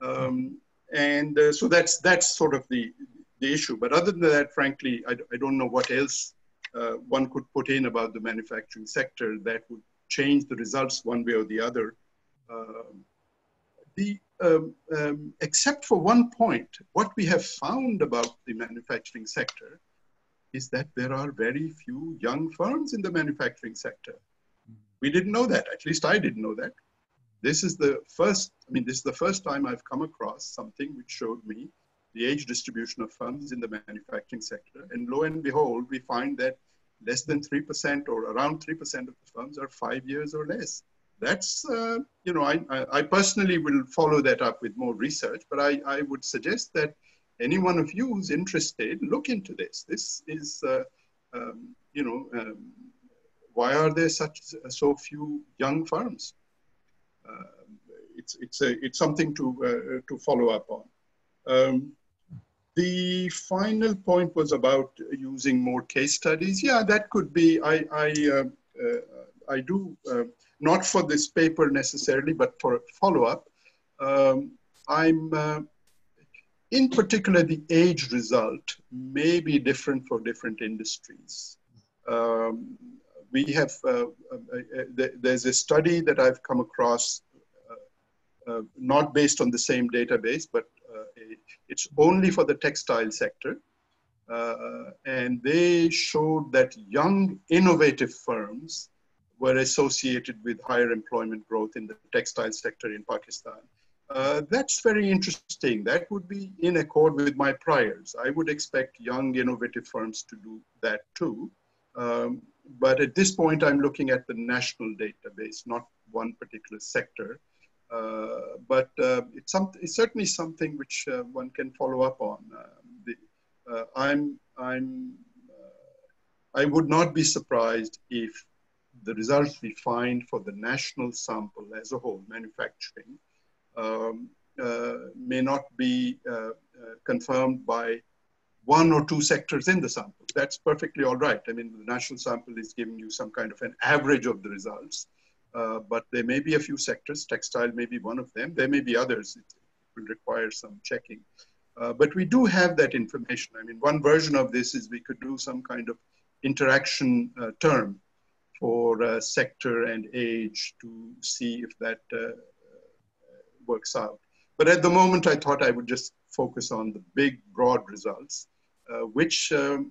Speaker 2: Um, and so that's that's sort of the the issue. But other than that, frankly, I, I don't know what else uh, one could put in about the manufacturing sector that would change the results one way or the other. Um, the um, um, except for one point, what we have found about the manufacturing sector is that there are very few young firms in the manufacturing sector. We didn't know that, at least I didn't know that. this is the first, I mean, this is the first time I've come across something which showed me the age distribution of firms in the manufacturing sector. And lo and behold, we find that less than 3% or around 3% of the firms are five years or less. That's, uh, you know, I, I, personally will follow that up with more research, but I, I would suggest that any one of you who's interested, look into this. This is, uh, um, you know, um, why are there such so few young firms? Uh, it's, it's, a, it's something to, uh, to follow up on. Um, the final point was about using more case studies. Yeah, that could be. I I uh, uh, I do uh, not for this paper necessarily, but for follow up. Um, I'm uh, in particular the age result may be different for different industries. Um, we have uh, uh, there's a study that I've come across, not based on the same database, but it's only for the textile sector. Uh, and they showed that young innovative firms were associated with higher employment growth in the textile sector in Pakistan. Uh, that's very interesting. That would be in accord with my priors. I would expect young innovative firms to do that too. Um, but at this point, I'm looking at the national database, not one particular sector. Uh, but uh, it's, some, it's certainly something which uh, one can follow up on. The, I'm, I'm, I would not be surprised if the results we find for the national sample as a whole, manufacturing, um, uh, may not be uh, uh, confirmed by one or two sectors in the sample. That's perfectly all right. I mean, the national sample is giving you some kind of an average of the results. Uh, but there may be a few sectors, textile may be one of them. There may be others. It, will require some checking. Uh, but we do have that information. I mean, one version of this is we could do some kind of interaction uh, term for uh, sector and age to see if that uh, works out. But at the moment, I thought I would just focus on the big, broad results, which, um,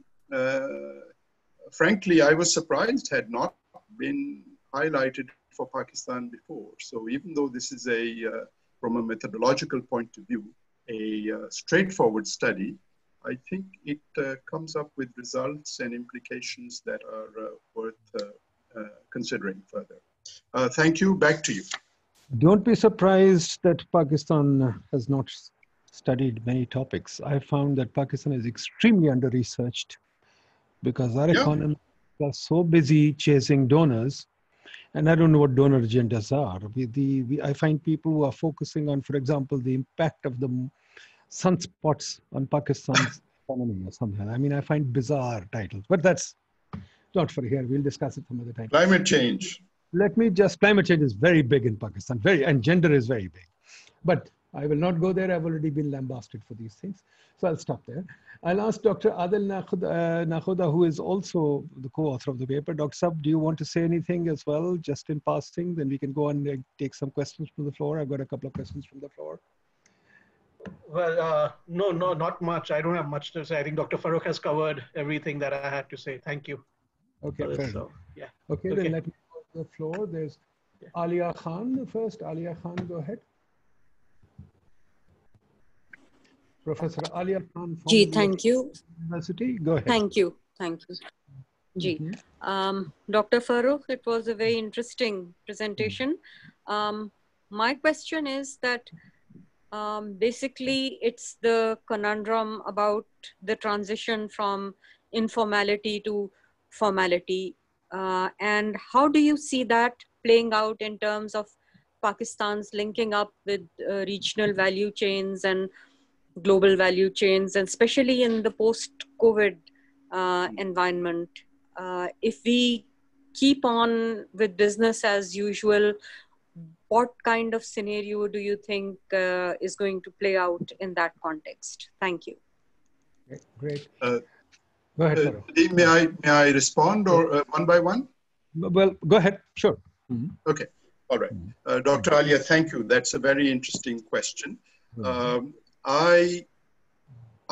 Speaker 2: frankly, I was surprised had not been highlighted for Pakistan before. So even though this is a, uh, from a methodological point of view, a uh, straightforward study, I think it uh, comes up with results and implications that are uh, worth uh, uh, Uh, considering further. Uh, thank you. Back to you.
Speaker 1: Don't be surprised that Pakistan has not studied many topics. I found that Pakistan is extremely under-researched because our yeah. economy are so busy chasing donors and I don't know what donor agendas are. We, the, we, I find people who are focusing on, for example, the impact of the sunspots on Pakistan's economy or something. I mean, I find bizarre titles, but that's not for here. We'll discuss it some other time.
Speaker 2: Climate change.
Speaker 1: Let me just, climate change is very big in Pakistan, very, and gender is very big. But I will not go there. I've already been lambasted for these things. So I'll stop there. I'll ask Dr. Adil Nakhoda, uh, who is also the co-author of the paper. Dr. Sab, do you want to say anything as well, just in passing? Then we can go and uh, take some questions from the floor. I've got a couple of questions from the floor.
Speaker 3: Well, uh, no, no, not much. I don't have much to say. I think Dr. Farrukh has covered everything that I had to say. Thank you.
Speaker 1: Okay, fair so, yeah. Okay, okay, then let me go to the floor. There's yeah. Alia Khan first. Alia Khan, go ahead. Professor Alia Khan from
Speaker 6: Ji, thank you.
Speaker 1: University. Go ahead.
Speaker 6: Thank you. Thank you. Ji. Mm -hmm. um, Dr. Farrukh, it was a very interesting presentation. Um, my question is that um, basically it's the conundrum about the transition from informality to formality. Uh, and how do you see that playing out in terms of Pakistan's linking up with uh, regional value chains and global value chains, and especially in the post-COVID uh, environment. Uh, if we keep on with business as usual, what kind of scenario do you think uh, is going to play out in that context? Thank you.
Speaker 1: Great. Uh, go ahead. Uh,
Speaker 2: may I may I respond or uh, one by one?
Speaker 1: Well, go ahead. Sure.
Speaker 2: Mm -hmm. Okay. All right. Dr. Alia, thank you. That's a very interesting question. Mm -hmm. um, I,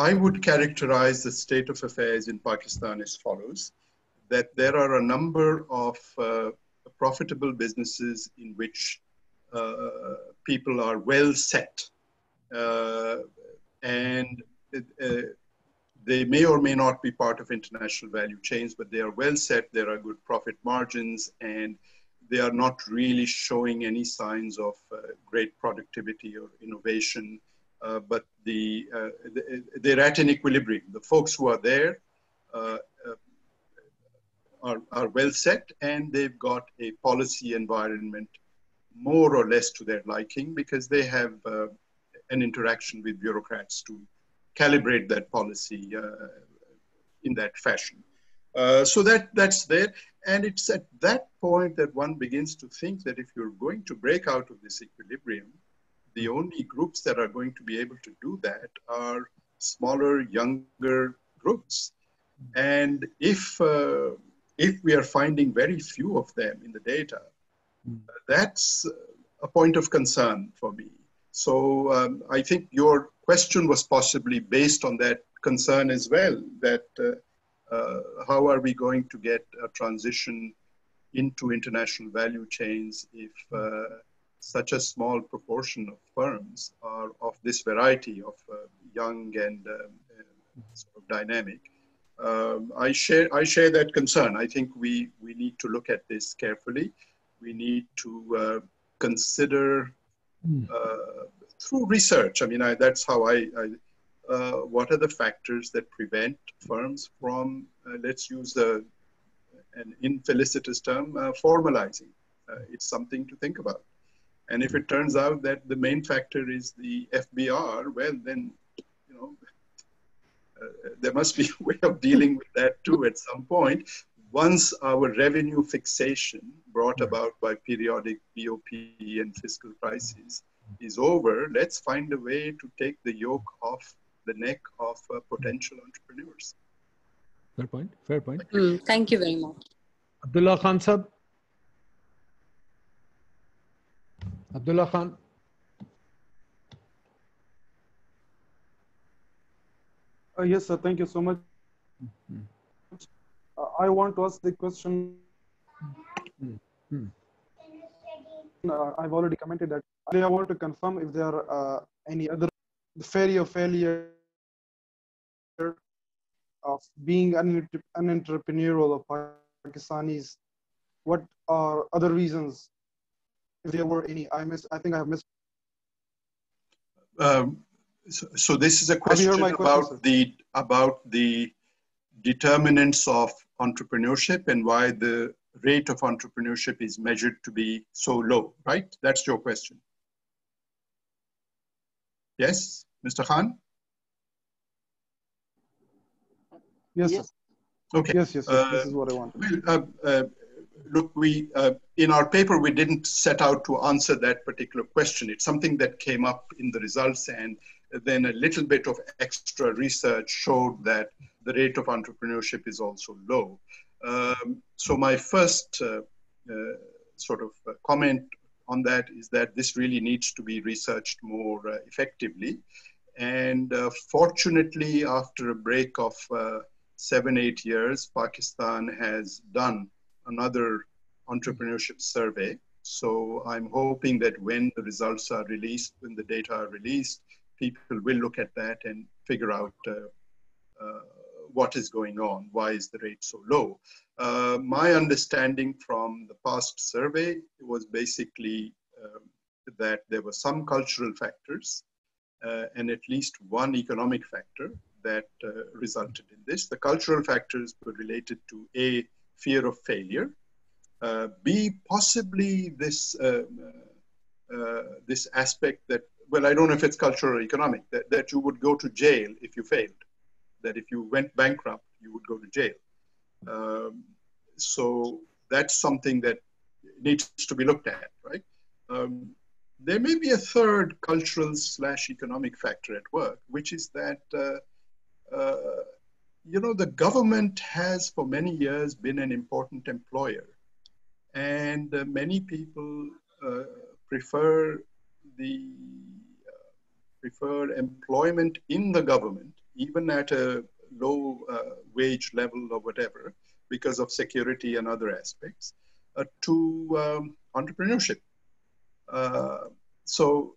Speaker 2: I would characterize the state of affairs in Pakistan as follows that there are a number of uh, profitable businesses in which uh, people are well set uh, and uh, they may or may not be part of international value chains, but they are well set, there are good profit margins, and they are not really showing any signs of uh, great productivity or innovation. Uh, but the, uh, they're at an equilibrium. The folks who are there uh, uh, are, are well set and they've got a policy environment more or less to their liking because they have uh, an interaction with bureaucrats to calibrate that policy uh, in that fashion. Uh, so that that's there, and it's at that point that one begins to think that if you're going to break out of this equilibrium, the only groups that are going to be able to do that are smaller, younger groups, and if uh, if we are finding very few of them in the data, mm. that's a point of concern for me. So um, I think your question was possibly based on that concern as well, that uh, uh, how are we going to get a transition into international value chains if uh, such a small proportion of firms are of this variety of uh, young and um, sort of dynamic. Um, I share I share that concern. I think we we need to look at this carefully. We need to uh, consider hmm. uh, through research. I mean, I, that's how I, I uh, what are the factors that prevent firms from, uh, let's use a, an infelicitous term, formalizing? It's something to think about. And if it turns out that the main factor is the FBR, well, then, you know, uh, there must be a way of dealing with that too at some point. Once our revenue fixation brought about by periodic BOP and fiscal crises is over, let's find a way to take the yoke off the neck of uh, potential entrepreneurs.
Speaker 1: Fair point. Fair point.
Speaker 6: Mm, thank you very much.
Speaker 1: Abdullah Khan Sab. Abdullah Khan.
Speaker 7: Uh, yes, sir. Thank you so much. Mm -hmm. Uh, I want to ask the question. Mm -hmm. I've already commented that I want to confirm if there are uh, any other failure failure of being an, an entrepreneurial of Pakistanis. What are other reasons, if there were any? I miss. I think I have missed.
Speaker 2: Um, so, so, this is a question about question, the about the determinants of entrepreneurship and why the rate of entrepreneurship is measured to be so low, right? That's your question. Yes, Mr. Khan?
Speaker 7: Yes, yes.
Speaker 2: Okay.
Speaker 7: Yes, yes, yes. Uh, this is what I want.
Speaker 2: Well, uh, uh, look, we uh, in our paper we didn't set out to answer that particular question. It's something that came up in the results, and then a little bit of extra research showed that the rate of entrepreneurship is also low. Um, so my first uh, uh, sort of comment on that is that this really needs to be researched more uh, effectively. And uh, fortunately, after a break of uh, seven, eight years, Pakistan has done another entrepreneurship survey. So I'm hoping that when the results are released, when the data are released, people will look at that and figure out uh, uh, what is going on, why is the rate so low. Uh, my understanding from the past survey was basically um, that there were some cultural factors uh, and at least one economic factor that uh, resulted in this. The cultural factors were related to A, fear of failure, uh, B, possibly this, um, uh, this aspect that, well, I don't know if it's cultural or economic, that, that you would go to jail if you failed, that if you went bankrupt, you would go to jail. Um, so that's something that needs to be looked at, right? Um, there may be a third cultural slash economic factor at work, which is that, uh, uh, you know, the government has for many years been an important employer. And uh, many people uh, prefer the uh, prefer employment in the government, even at a low uh, wage level or whatever, because of security and other aspects, uh, to um, entrepreneurship. Uh, so,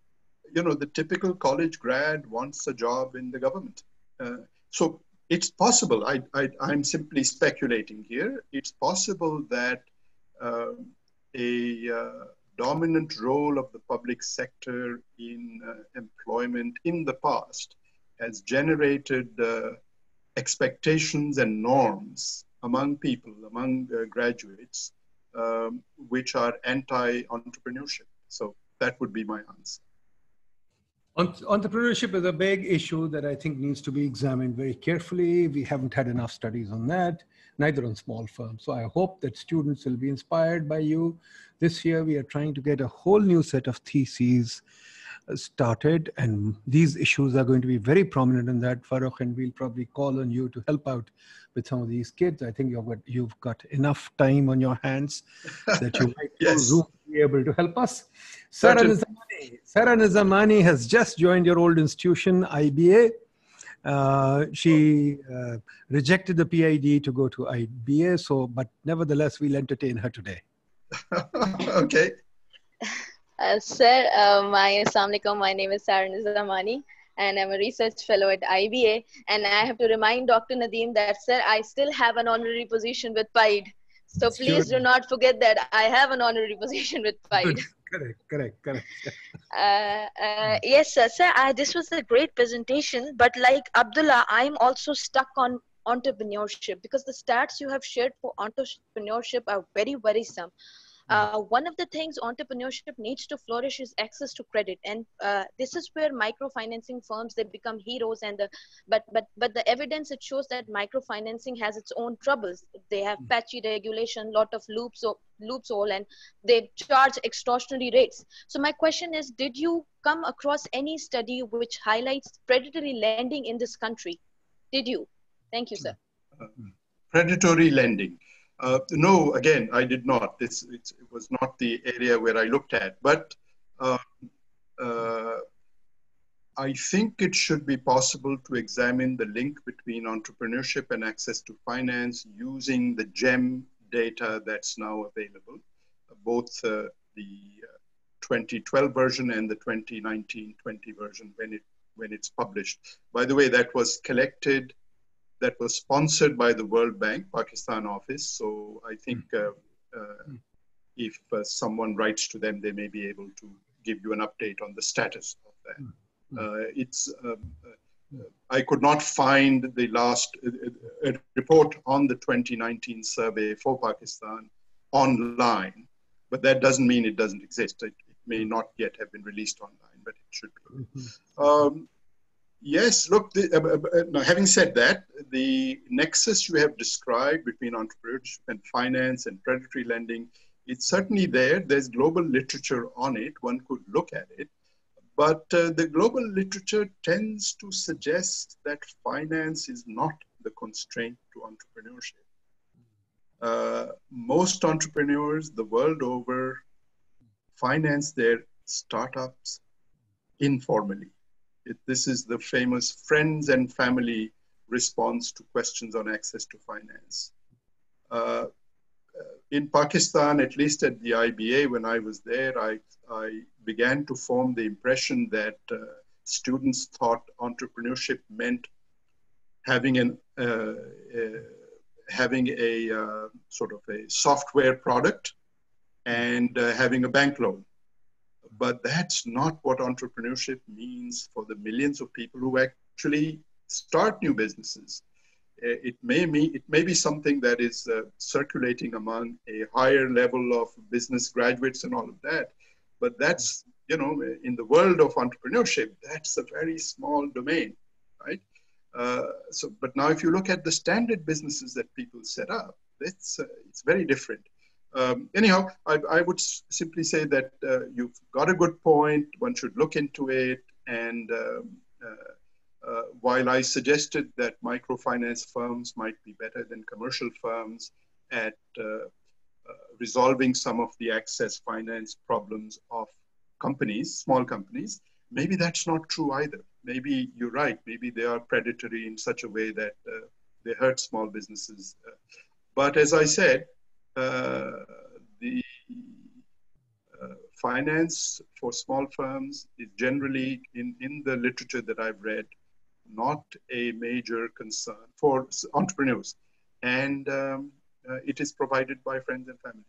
Speaker 2: you know, the typical college grad wants a job in the government. Uh, so it's possible, I, I, am simply speculating here, it's possible that uh, a uh, dominant role of the public sector in uh, employment in the past has generated uh, expectations and norms among people, among uh, graduates, um, which are anti-entrepreneurship. So that would be my answer.
Speaker 1: Entrepreneurship is a big issue that I think needs to be examined very carefully. We haven't had enough studies on that, neither on small firms. So I hope that students will be inspired by you. This year, we are trying to get a whole new set of theses started, and these issues are going to be very prominent in that, Farrukh, and we'll probably call on you to help out with some of these kids. I think you've got, you've got enough time on your hands that you might yes. be able to help us. Sarah Nizamani, Sarah Nizamani has just joined your old institution, IBA. Uh, she uh, rejected the PIDE to go to IBA, so but nevertheless, we'll entertain her today.
Speaker 2: okay.
Speaker 8: Uh, sir, uh, my Assalamualaikum. My name is Sarah Nizamani and I'm a research fellow at IBA. And I have to remind Dr. Nadeem that, sir, I still have an honorary position with PIDE. So please do not forget that I have an honorary position with PIDE.
Speaker 1: correct, correct, correct.
Speaker 8: uh, uh, yes, sir. sir uh, this was a great presentation. But like Abdullah, I'm also stuck on entrepreneurship because the stats you have shared for entrepreneurship are very worrisome. Uh, one of the things entrepreneurship needs to flourish is access to credit, and uh, this is where microfinancing firms they become heroes. And the, but but but the evidence it shows that microfinancing has its own troubles. They have mm. patchy regulation, lot of loops or loops all, and they charge extortionary rates. So my question is, did you come across any study which highlights predatory lending in this country? Did you? Thank you, sir. Uh,
Speaker 2: predatory lending. Uh, no, again, I did not. This it was not the area where I looked at. But uh, uh, I think it should be possible to examine the link between entrepreneurship and access to finance using the GEM data that's now available, both uh, the 2012 uh, version and the 2019-20 version when it when it's published. By the way, that was collected that was sponsored by the World Bank Pakistan office. So I think hmm. uh, uh, hmm. if uh, someone writes to them, they may be able to give you an update on the status of that. Hmm. Uh, it's um, uh, I could not find the last uh, report on the 2019 survey for Pakistan online, but that doesn't mean it doesn't exist. It, it may not yet have been released online, but it should be. Um, Yes, look, the, uh, uh, uh, now having said that, the nexus you have described between entrepreneurship and finance and predatory lending, it's certainly there. There's global literature on it. One could look at it. But uh, the global literature tends to suggest that finance is not the constraint to entrepreneurship. Uh, most entrepreneurs the world over finance their startups informally it, this is the famous friends and family response to questions on access to finance. Uh, in Pakistan, at least at the IBA, when I was there, I, I began to form the impression that uh, students thought entrepreneurship meant having an uh, uh having a uh, sort of a software product and uh, having a bank loan but that's not what entrepreneurship means for the millions of people who actually start new businesses. Uh, it may, mean, it may be something that is uh, circulating among a higher level of business graduates and all of that. But that's, you know, in the world of entrepreneurship, that's a very small domain, right? Uh, so, but now if you look at the standard businesses that people set up, it's, uh, it's very different. Um, anyhow, I, I, would simply say that uh, you've got a good point. One should look into it. And um, uh, uh, while I suggested that microfinance firms might be better than commercial firms at uh, uh, resolving some of the access finance problems of companies, small companies, maybe that's not true either. Maybe you're right. Maybe they are predatory in such a way that uh, they hurt small businesses. but as I said, the uh, finance for small firms is generally in, in the literature that I've read, not a major concern for entrepreneurs. And um, uh, it is provided by friends and family.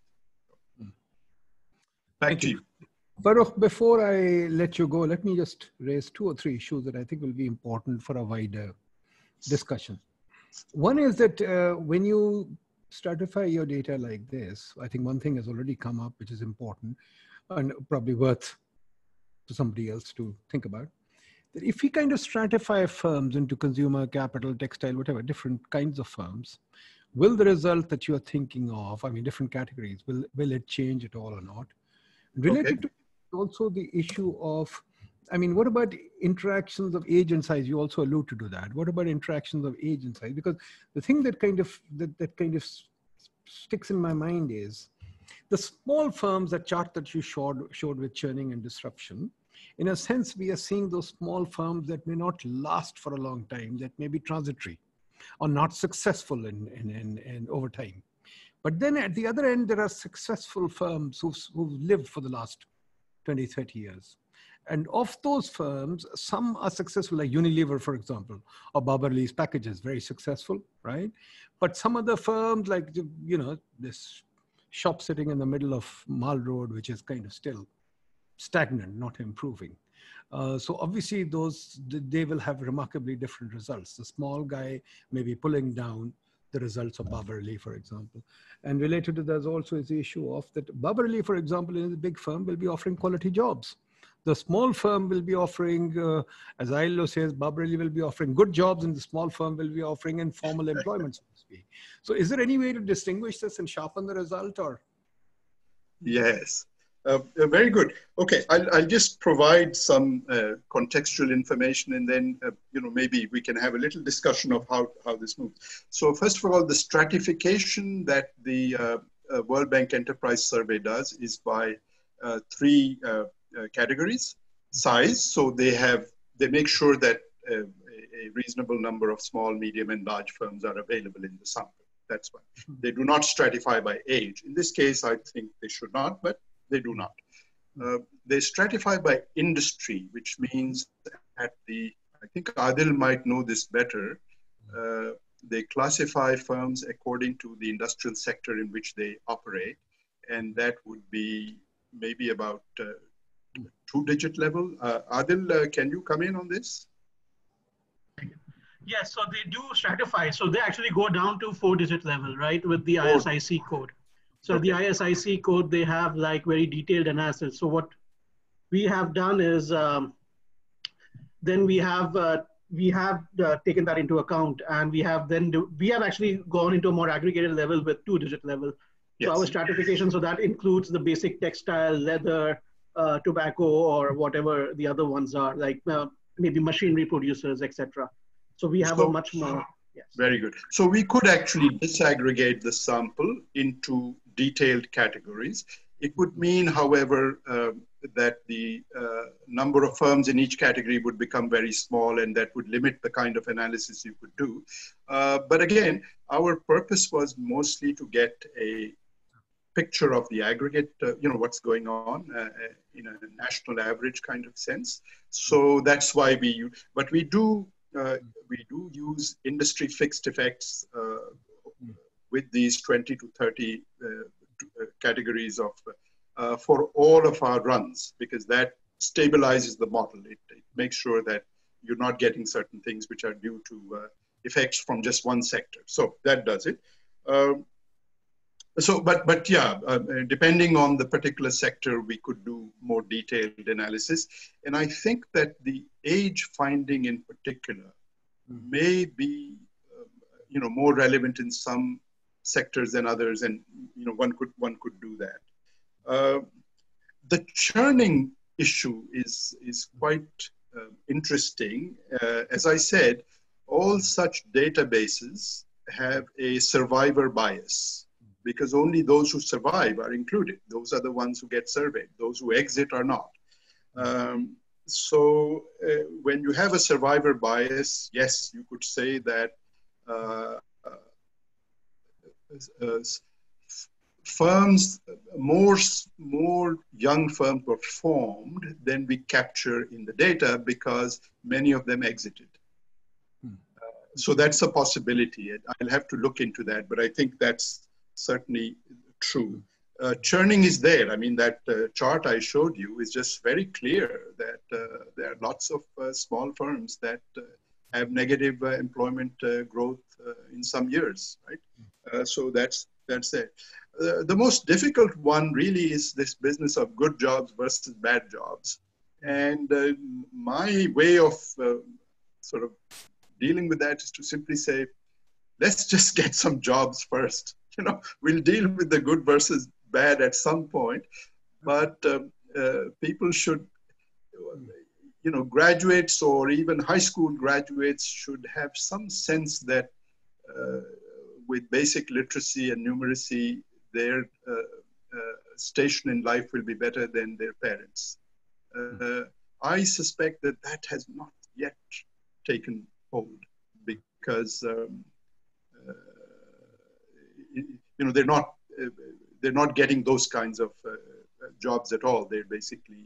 Speaker 2: Back
Speaker 1: Thank
Speaker 2: to
Speaker 1: you.
Speaker 2: you.
Speaker 1: Farrukh, before I let you go, let me just raise two or three issues that I think will be important for a wider discussion. One is that uh, when you stratify your data like this, I think one thing has already come up, which is important and probably worth to somebody else to think about. That if we kind of stratify firms into consumer, capital, textile, whatever, different kinds of firms, will the result that you're thinking of, I mean, different categories, will, will it change at all or not? Related to also the issue of I mean, what about interactions of age and size? You also allude to that. What about interactions of age and size? Because the thing that kind of that, that kind of sticks in my mind is the small firms that chart that you showed showed with churning and disruption. In a sense, we are seeing those small firms that may not last for a long time, that may be transitory or not successful in, in, in, in over time. But then at the other end, there are successful firms who've, who've lived for the last 20, 30 years. And of those firms, some are successful, like Unilever, for example, or Babar Ali's packages, very successful, right? But some other firms, like, you know, this shop sitting in the middle of Mall Road, which is kind of still stagnant, not improving. Uh, so obviously those, they will have remarkably different results. The small guy may be pulling down the results of Babar Ali, for example. And related to that also is the issue of that Babar Ali, for example, in a big firm will be offering quality jobs. The small firm will be offering, uh, as ILO says, Babar Ali will be offering good jobs and the small firm will be offering informal employment, so to speak. So is there any way to distinguish this and sharpen the result or?
Speaker 2: Yes. Uh, uh, very good. Okay, I'll, I'll just provide some uh, contextual information and then, uh, you know, maybe we can have a little discussion of how, how this moves. So first of all, the stratification that the uh, uh, World Bank Enterprise Survey does is by three categories. Size, so they have, they make sure that a reasonable number of small, medium, and large firms are available in the sample. That's why. They do not stratify by age. In this case, I think they should not, but they do not. Uh, they stratify by industry, which means at the, I think Adil might know this better, uh, they classify firms according to the industrial sector in which they operate, and that would be maybe about uh, two digit level. Uh, Adil, uh, can you come in on this?
Speaker 3: Yes, so they do stratify. So they actually go down to four digit level, right, with the ISIC code. So okay. the ISIC code, they have like very detailed analysis. So what we have done is um, then we have uh, we have uh, taken that into account and we have then do, we have actually gone into a more aggregated level with two digit level. Yes. So our stratification, so that includes the basic textile, leather, uh, tobacco, or whatever the other ones are, like uh, maybe machinery producers, etc. So we have so, a much more. Yes.
Speaker 2: Very good. So we could actually disaggregate the sample into detailed categories. It would mean, however, uh, that the uh, number of firms in each category would become very small and that would limit the kind of analysis you could do. Uh, but again, our purpose was mostly to get a picture of the aggregate, uh, you know, what's going on uh, uh, in a national average kind of sense. So that's why we, but we do, we do use industry fixed effects with these 20 to 30 uh, uh, categories of uh, for all of our runs because that stabilizes the model. It, it, makes sure that you're not getting certain things which are due to effects from just one sector. So that does it. Um, so, but but yeah, uh, depending on the particular sector, we could do more detailed analysis. And I think that the age finding in particular mm. may be, uh, you know, more relevant in some sectors than others, and you know one could one could do that. Uh, the churning issue is is quite uh, interesting. Uh, as I said, all such databases have a survivor bias because only those who survive are included. Those are the ones who get surveyed. Those who exit are not. Um, so uh, when you have a survivor bias, yes, you could say that uh, uh, firms, more, more young firms were formed than we capture in the data because many of them exited. Hmm. Uh, so that's a possibility. I'll have to look into that, but I think that's certainly true. Uh, churning is there. I mean, that uh, chart I showed you is just very clear that uh, there are lots of uh, small firms that uh, have negative employment growth in some years, right? so that's that's it. Uh, the most difficult one really is this business of good jobs versus bad jobs. And uh, my way of uh, sort of dealing with that is to simply say, let's just get some jobs first. You know, we'll deal with the good versus bad at some point, but um, uh, people should, you know, graduates or even high school graduates should have some sense that uh, with basic literacy and numeracy, their uh, uh, station in life will be better than their parents. Uh, I suspect that that has not yet taken hold because um, you know they're not they're not getting those kinds of jobs at all. They're basically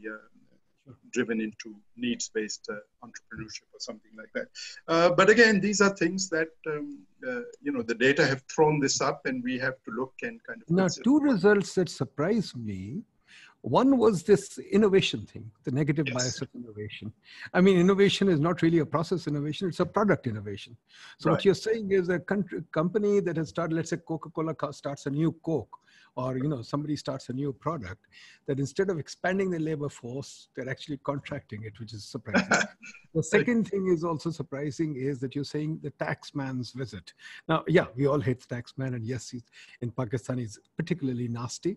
Speaker 2: driven into needs-based uh, entrepreneurship or something like that. Uh, but again, these are things that um, uh, you know the data have thrown this up, and we have to look and kind of.
Speaker 1: Now, two results that surprised me. One was this innovation thing, the negative yes. bias of innovation. I mean, innovation is not really a process innovation, it's a product innovation. So, right. what you're saying is a country, company that has started, let's say Coca Cola starts a new Coke, or you know somebody starts a new product that instead of expanding the labor force they're actually contracting it which is surprising the second thing is also surprising is that you're saying the taxman's visit now yeah we all hate the taxman and yes he's in pakistan he's particularly nasty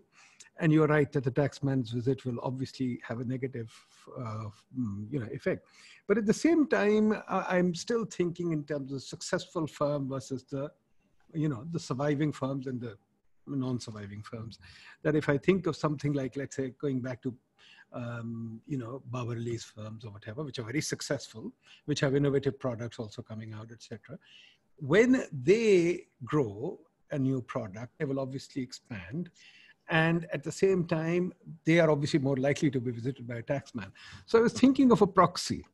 Speaker 1: and you're right that the taxman's visit will obviously have a negative uh, mm, you know effect but at the same time i'm still thinking in terms of successful firm versus the you know the surviving firms and the non-surviving firms. That if I think of something like, let's say, going back to um, you know, Babar Ali's firms or whatever, which are very successful, which have innovative products also coming out, etc. When they grow a new product, they will obviously expand. And at the same time, they are obviously more likely to be visited by a taxman. So I was thinking of a proxy.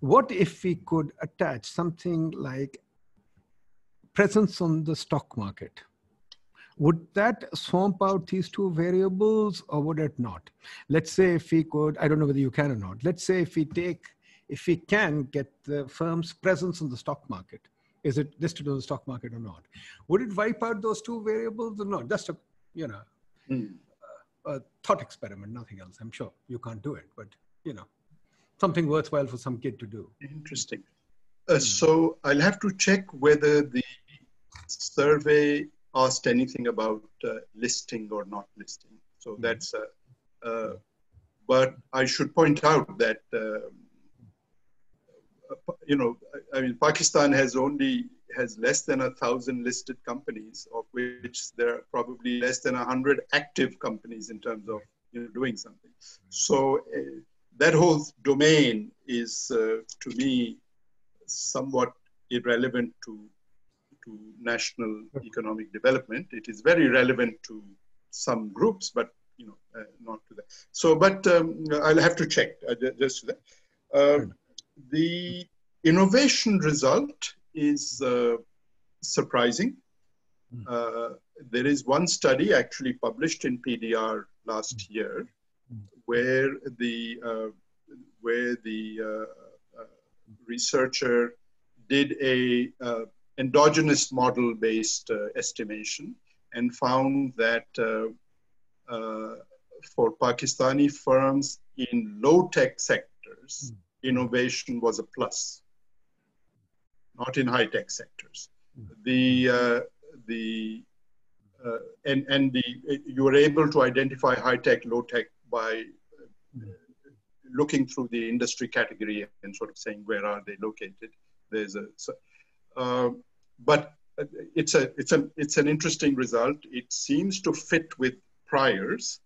Speaker 1: What if we could attach something like presence on the stock market? would that swamp out these two variables or would it not? Let's say if we could, I don't know whether you can or not. Let's say if we take, if we can get the firm's presence on the stock market, is it listed on the stock market or not? Would it wipe out those two variables or not? Just a, you know, mm. a, a thought experiment, nothing else. I'm sure you can't do it, but you know, something worthwhile for some kid to do.
Speaker 2: Interesting. Uh, so I'll have to check whether the survey asked anything about uh, listing or not listing. So mm-hmm. that's, uh, uh, but I should point out that, um, uh, you know, I mean, Pakistan has only, has less than a thousand listed companies, of which there are probably less than a hundred active companies in terms of, you know, doing something. So uh, that whole domain is, uh, to me, somewhat irrelevant to to national economic development. It is very relevant to some groups, but you know, uh, not to that. So, but um, I'll have to check uh, just that. Uh, the innovation result is uh, surprising. Uh, there is one study actually published in PDR last hmm. year, hmm. where the uh, where the researcher did a endogenous model based uh, estimation and found that uh, uh, for Pakistani firms in low tech sectors, mm. innovation was a plus, not in high tech sectors. Mm. The, uh, the, uh, and, and the, you were able to identify high tech, low tech by uh, looking through the industry category and sort of saying where are they located. There's a, so, uh, but it's a it's a it's an interesting result. It seems to fit with priors,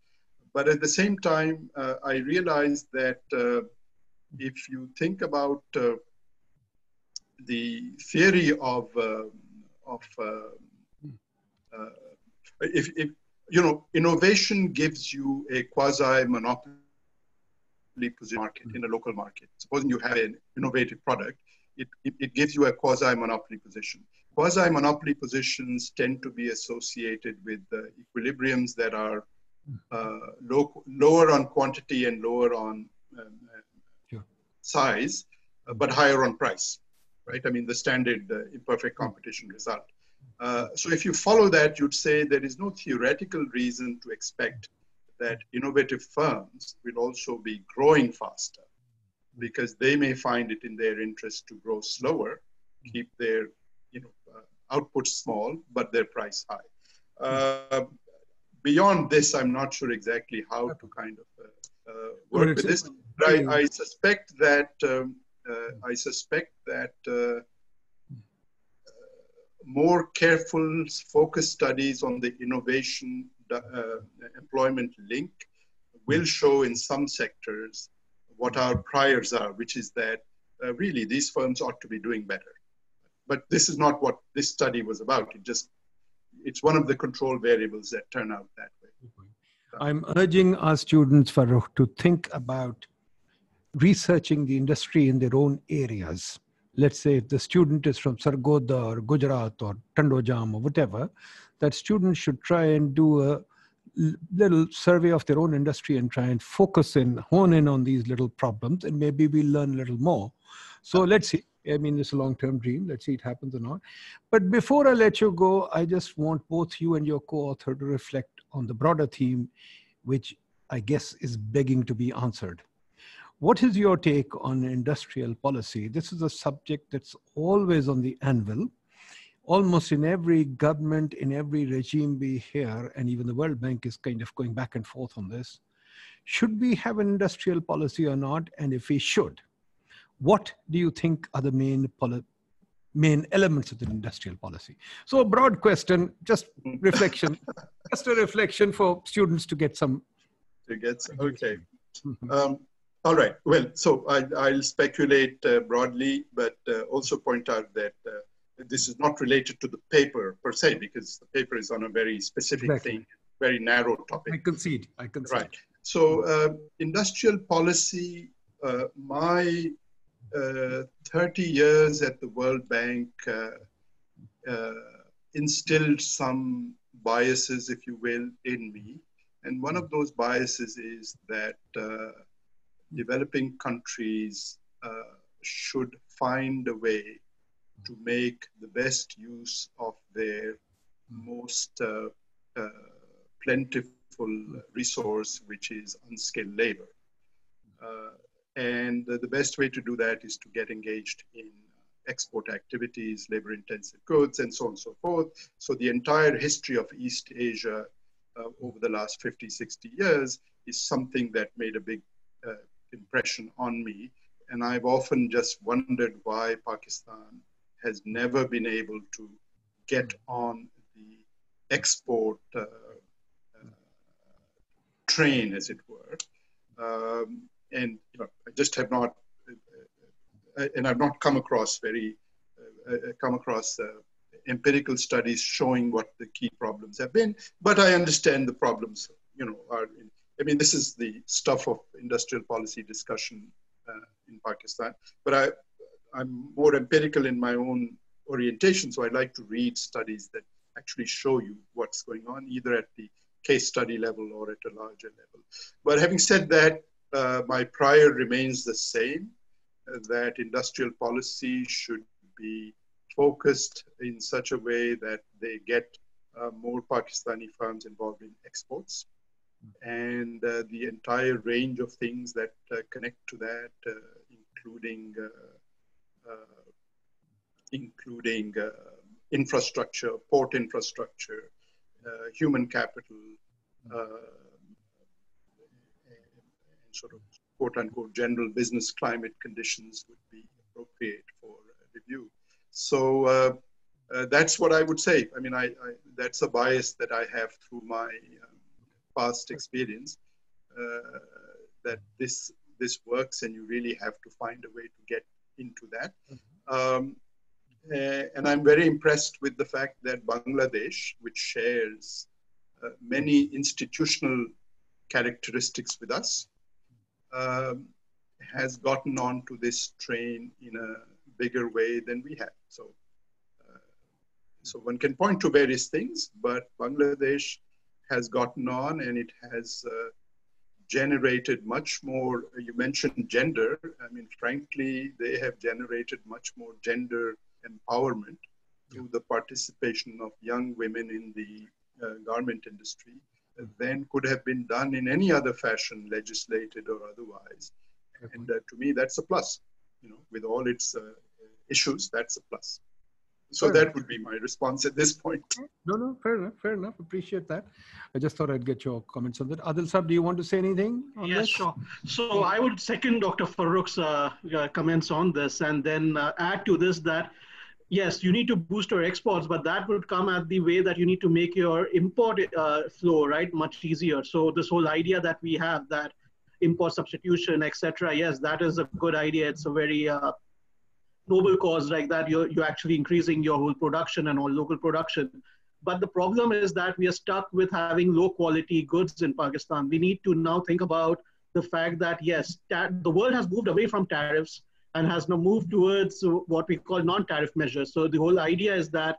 Speaker 2: but at the same time, uh, I realized that uh, if you think about uh, the theory of uh, of uh, uh, if, if you know, innovation gives you a quasi-monopoly position market in a local market. Supposing you have an innovative product, it, it, it gives you a quasi-monopoly position. Quasi-monopoly positions tend to be associated with uh, equilibriums that are uh, low, lower on quantity and lower on um,
Speaker 1: Sure.
Speaker 2: size, uh, but higher on price, right? I mean, the standard uh, imperfect competition result. Uh, so if you follow that, you'd say there is no theoretical reason to expect that innovative firms will also be growing faster because they may find it in their interest to grow slower, keep their you know, uh, output small, but their price high. Uh, beyond this, I'm not sure exactly how to kind of uh, uh, work with this. But I, I suspect that um, I suspect that uh, more careful, focused studies on the innovation uh, employment link will show in some sectors what our priors are, which is that uh, really these firms ought to be doing better. But this is not what this study was about. It just it's one of the control variables that turn out that way.
Speaker 1: I'm urging our students, Farrukh, to think about researching the industry in their own areas. Let's say if the student is from Sargodha or Gujarat or Tandojam or whatever, that student should try and do a little survey of their own industry and try and focus in, hone in on these little problems, and maybe we'll learn a little more. So let's see. I mean, it's a long term dream. Let's see it happens or not. But before I let you go, I just want both you and your co author to reflect on the broader theme, which I guess is begging to be answered. What is your take on industrial policy? This is a subject that's always on the anvil. Almost in every government, in every regime we hear, and even the World Bank is kind of going back and forth on this. Should we have an industrial policy or not? And if we should, what do you think are the main main elements of the industrial policy? So a broad question, just reflection, just a reflection for students to get some.
Speaker 2: To get some, okay. Um, all right. Well, so I, I'll speculate uh, broadly, but uh, also point out that uh, this is not related to the paper per se, because the paper is on a very specific
Speaker 1: Exactly.
Speaker 2: thing, very narrow topic.
Speaker 1: I concede. I concede.
Speaker 2: Right. So, uh, industrial policy, uh, my uh, 30 years at the World Bank uh, uh, instilled some biases, if you will, in me. And one of those biases is that uh, developing countries uh, should find a way to make the best use of their most uh, uh, plentiful resource, which is unskilled labor. Uh, and the best way to do that is to get engaged in export activities, labor intensive goods, and so on and so forth. So the entire history of East Asia uh, over the last 50, 60 years is something that made a big uh, impression on me. And I've often just wondered why Pakistan has never been able to get on the export uh, uh, train, as it were. Um, and you know, I just have not, uh, and I've not come across very, uh, uh, come across uh, empirical studies showing what the key problems have been. But I understand the problems, you know, are. In, I mean, this is the stuff of industrial policy discussion uh, in Pakistan. But I, I'm more empirical in my own orientation, so I like to read studies that actually show you what's going on, either at the case study level or at a larger level. But having said that, uh, my prior remains the same uh, that industrial policy should be focused in such a way that they get uh, more Pakistani firms involved in exports and uh, the entire range of things that uh, connect to that, uh, including including infrastructure, port infrastructure, human capital, and sort of quote unquote general business climate conditions would be appropriate for review. So uh, uh, that's what I would say. I mean, I, I, that's a bias that I have through my past experience uh, that this this works, and you really have to find a way to get into that. Um, and I'm very impressed with the fact that Bangladesh, which shares uh, many institutional characteristics with us, um, has gotten onto this train in a bigger way than we have. So, uh, so one can point to various things, but Bangladesh has gotten on and it has uh, generated much more. You mentioned gender. I mean, frankly, they have generated much more gender empowerment through the participation of young women in the uh, garment industry than could have been done in any other fashion, legislated or otherwise. And uh, to me, that's a plus. You know, with all its uh, issues, that's a plus. So fair that enough. would be my response at this point.
Speaker 1: No, no, fair enough, fair enough. Appreciate that. I just thought I'd get your comments on that. Adil Sab, do you want to say anything on
Speaker 3: yes,
Speaker 1: this?
Speaker 3: sure. So I would second Dr. Farrukh's uh, uh, comments on this and then uh, add to this that yes, you need to boost your exports, but that would come at the way that you need to make your import uh, flow, right, much easier. So this whole idea that we have that import substitution, etc. Yes, that is a good idea. It's a very uh, noble cause like that. You're, you're actually increasing your whole production and all local production. But the problem is that we are stuck with having low quality goods in Pakistan. We need to now think about the fact that yes, the world has moved away from tariffs and has now moved towards what we call non-tariff measures. So the whole idea is that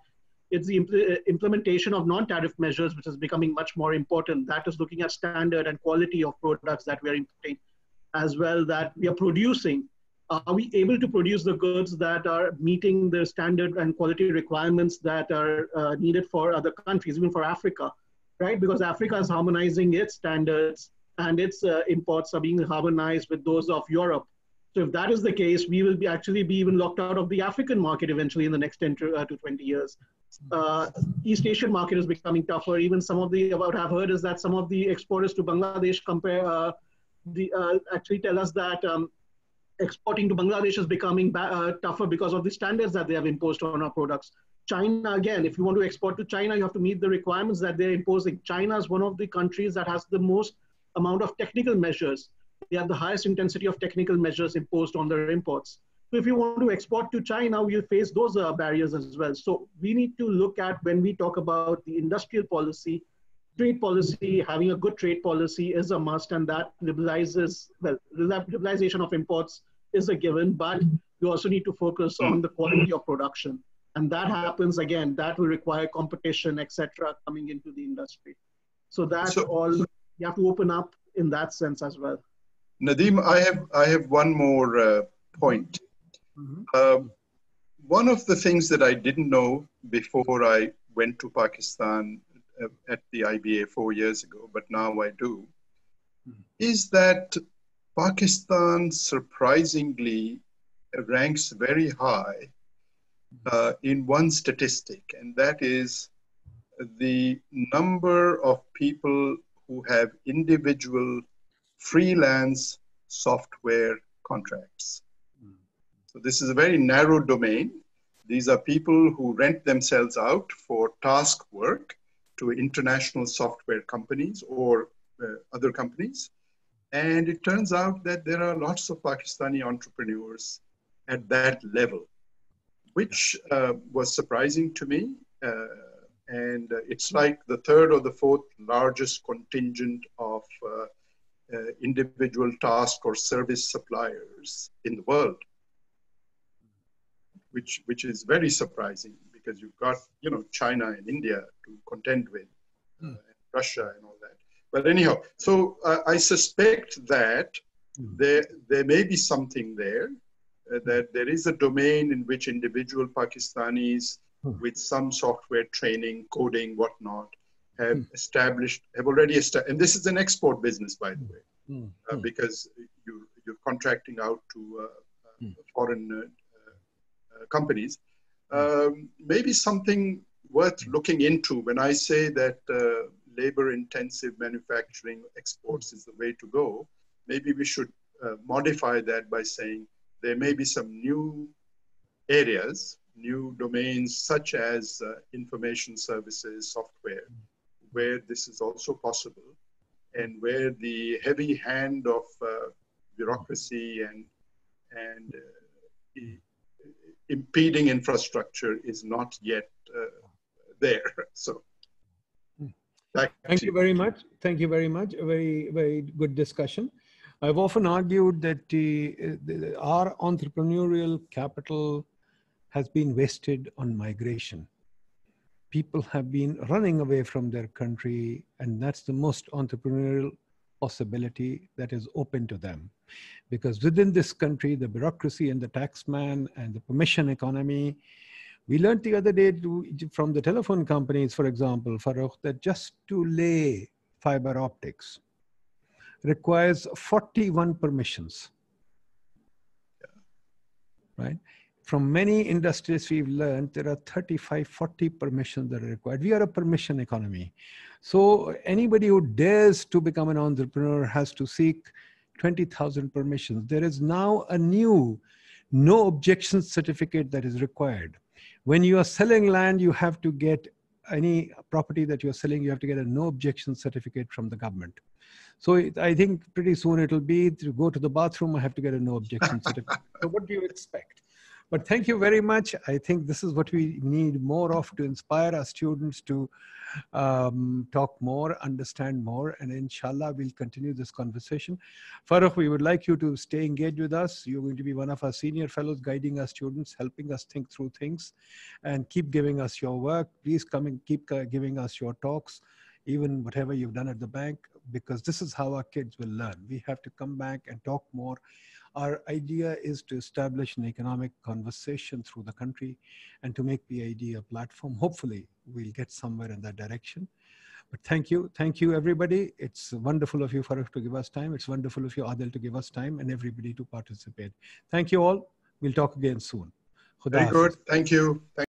Speaker 3: it's the impl uh, implementation of non-tariff measures which is becoming much more important. That is looking at standard and quality of products that we are importing, as well that we are producing. Are we able to produce the goods that are meeting the standard and quality requirements that are uh, needed for other countries, even for Africa, right? Because Africa is harmonizing its standards and its uh, imports are being harmonized with those of Europe. So if that is the case, we will be actually be even locked out of the African market eventually in the next 10 to, uh, to 20 years. Uh, East Asian market is becoming tougher. Even some of the what I've heard is that some of the exporters to Bangladesh compare uh, the uh, actually tell us that um, exporting to Bangladesh is becoming uh, tougher because of the standards that they have imposed on our products. China again, if you want to export to China, you have to meet the requirements that they're imposing. China is one of the countries that has the most amount of technical measures they have the highest intensity of technical measures imposed on their imports. So if you want to export to China, we'll face those uh, barriers as well. So we need to look at when we talk about the industrial policy, trade policy, having a good trade policy is a must, and that liberalizes, well, liberalization of imports is a given, but you also need to focus on the quality of production. And that happens again, that will require competition, etc., coming into the industry. So that's so, all you have to open up in that sense as well.
Speaker 2: Nadeem, I have I have one more uh, point. Mm-hmm. Um, one of the things that I didn't know before I went to Pakistan uh, at the IBA four years ago, but now I do, mm-hmm. is that Pakistan surprisingly ranks very high uh, in one statistic, and that is the number of people who have individual freelance software contracts. So this is a very narrow domain. These are people who rent themselves out for task work to international software companies or uh, other companies. And it turns out that there are lots of Pakistani entrepreneurs at that level, which uh, was surprising to me. Uh, and it's like the third or the fourth largest contingent of uh, uh, individual task or service suppliers in the world, which, which is very surprising because you've got, you know, China and India to contend with, uh, and Russia and all that. But anyhow, so uh, I suspect that mm. there, there may be something there, uh, that there is a domain in which individual Pakistanis mm. with some software training, coding, whatnot, have mm. established, have already established, and this is an export business, by the way, mm. uh, because you, you're contracting out to uh, mm. foreign uh, uh, companies. Hmm. Um, maybe something worth looking into when I say that uh, labor intensive manufacturing exports is the way to go. Maybe we should modify that by saying there may be some new areas new domains such as uh, information services, software, where this is also possible and where the heavy hand of uh, bureaucracy and, and uh, impeding infrastructure is not yet uh, there. So. Back
Speaker 1: Thank
Speaker 2: to
Speaker 1: you very much. Thank you very much. A very, very good discussion. I've often argued that the, the, our entrepreneurial capital has been wasted on migration. People have been running away from their country, and that's the most entrepreneurial possibility that is open to them. Because within this country, the bureaucracy and the taxman and the permission economy, we learned the other day to, from the telephone companies, for example, Farrukh, that just to lay fiber optics requires 41 permissions. Right? From many industries we've learned there are 35, 40 permissions that are required. We are a permission economy. So anybody who dares to become an entrepreneur has to seek 20,000 permissions. There is now a new no objection certificate that is required. When you are selling land, you have to get any property that you're selling, you have to get a no objection certificate from the government. So I think pretty soon it'll be to go to the bathroom, I have to get a no objection certificate. so what do you expect? But thank you very much. I think this is what we need more of to inspire our students to um, talk more, understand more, and inshallah, we'll continue this conversation. Farrukh, we would like you to stay engaged with us. You're going to be one of our senior fellows guiding our students, helping us think through things, and keep giving us your work. Please come and keep uh, giving us your talks, even whatever you've done at the bank, because this is how our kids will learn. We have to come back and talk more our idea is to establish an economic conversation through the country and to make idea a platform. Hopefully, we'll get somewhere in that direction. But thank you. Thank you, everybody. It's wonderful of you, Farrukh, to give us time. It's wonderful of you, Adil, to give us time and everybody to participate. Thank you all. We'll talk again soon.
Speaker 2: Very good. Thank you. Thank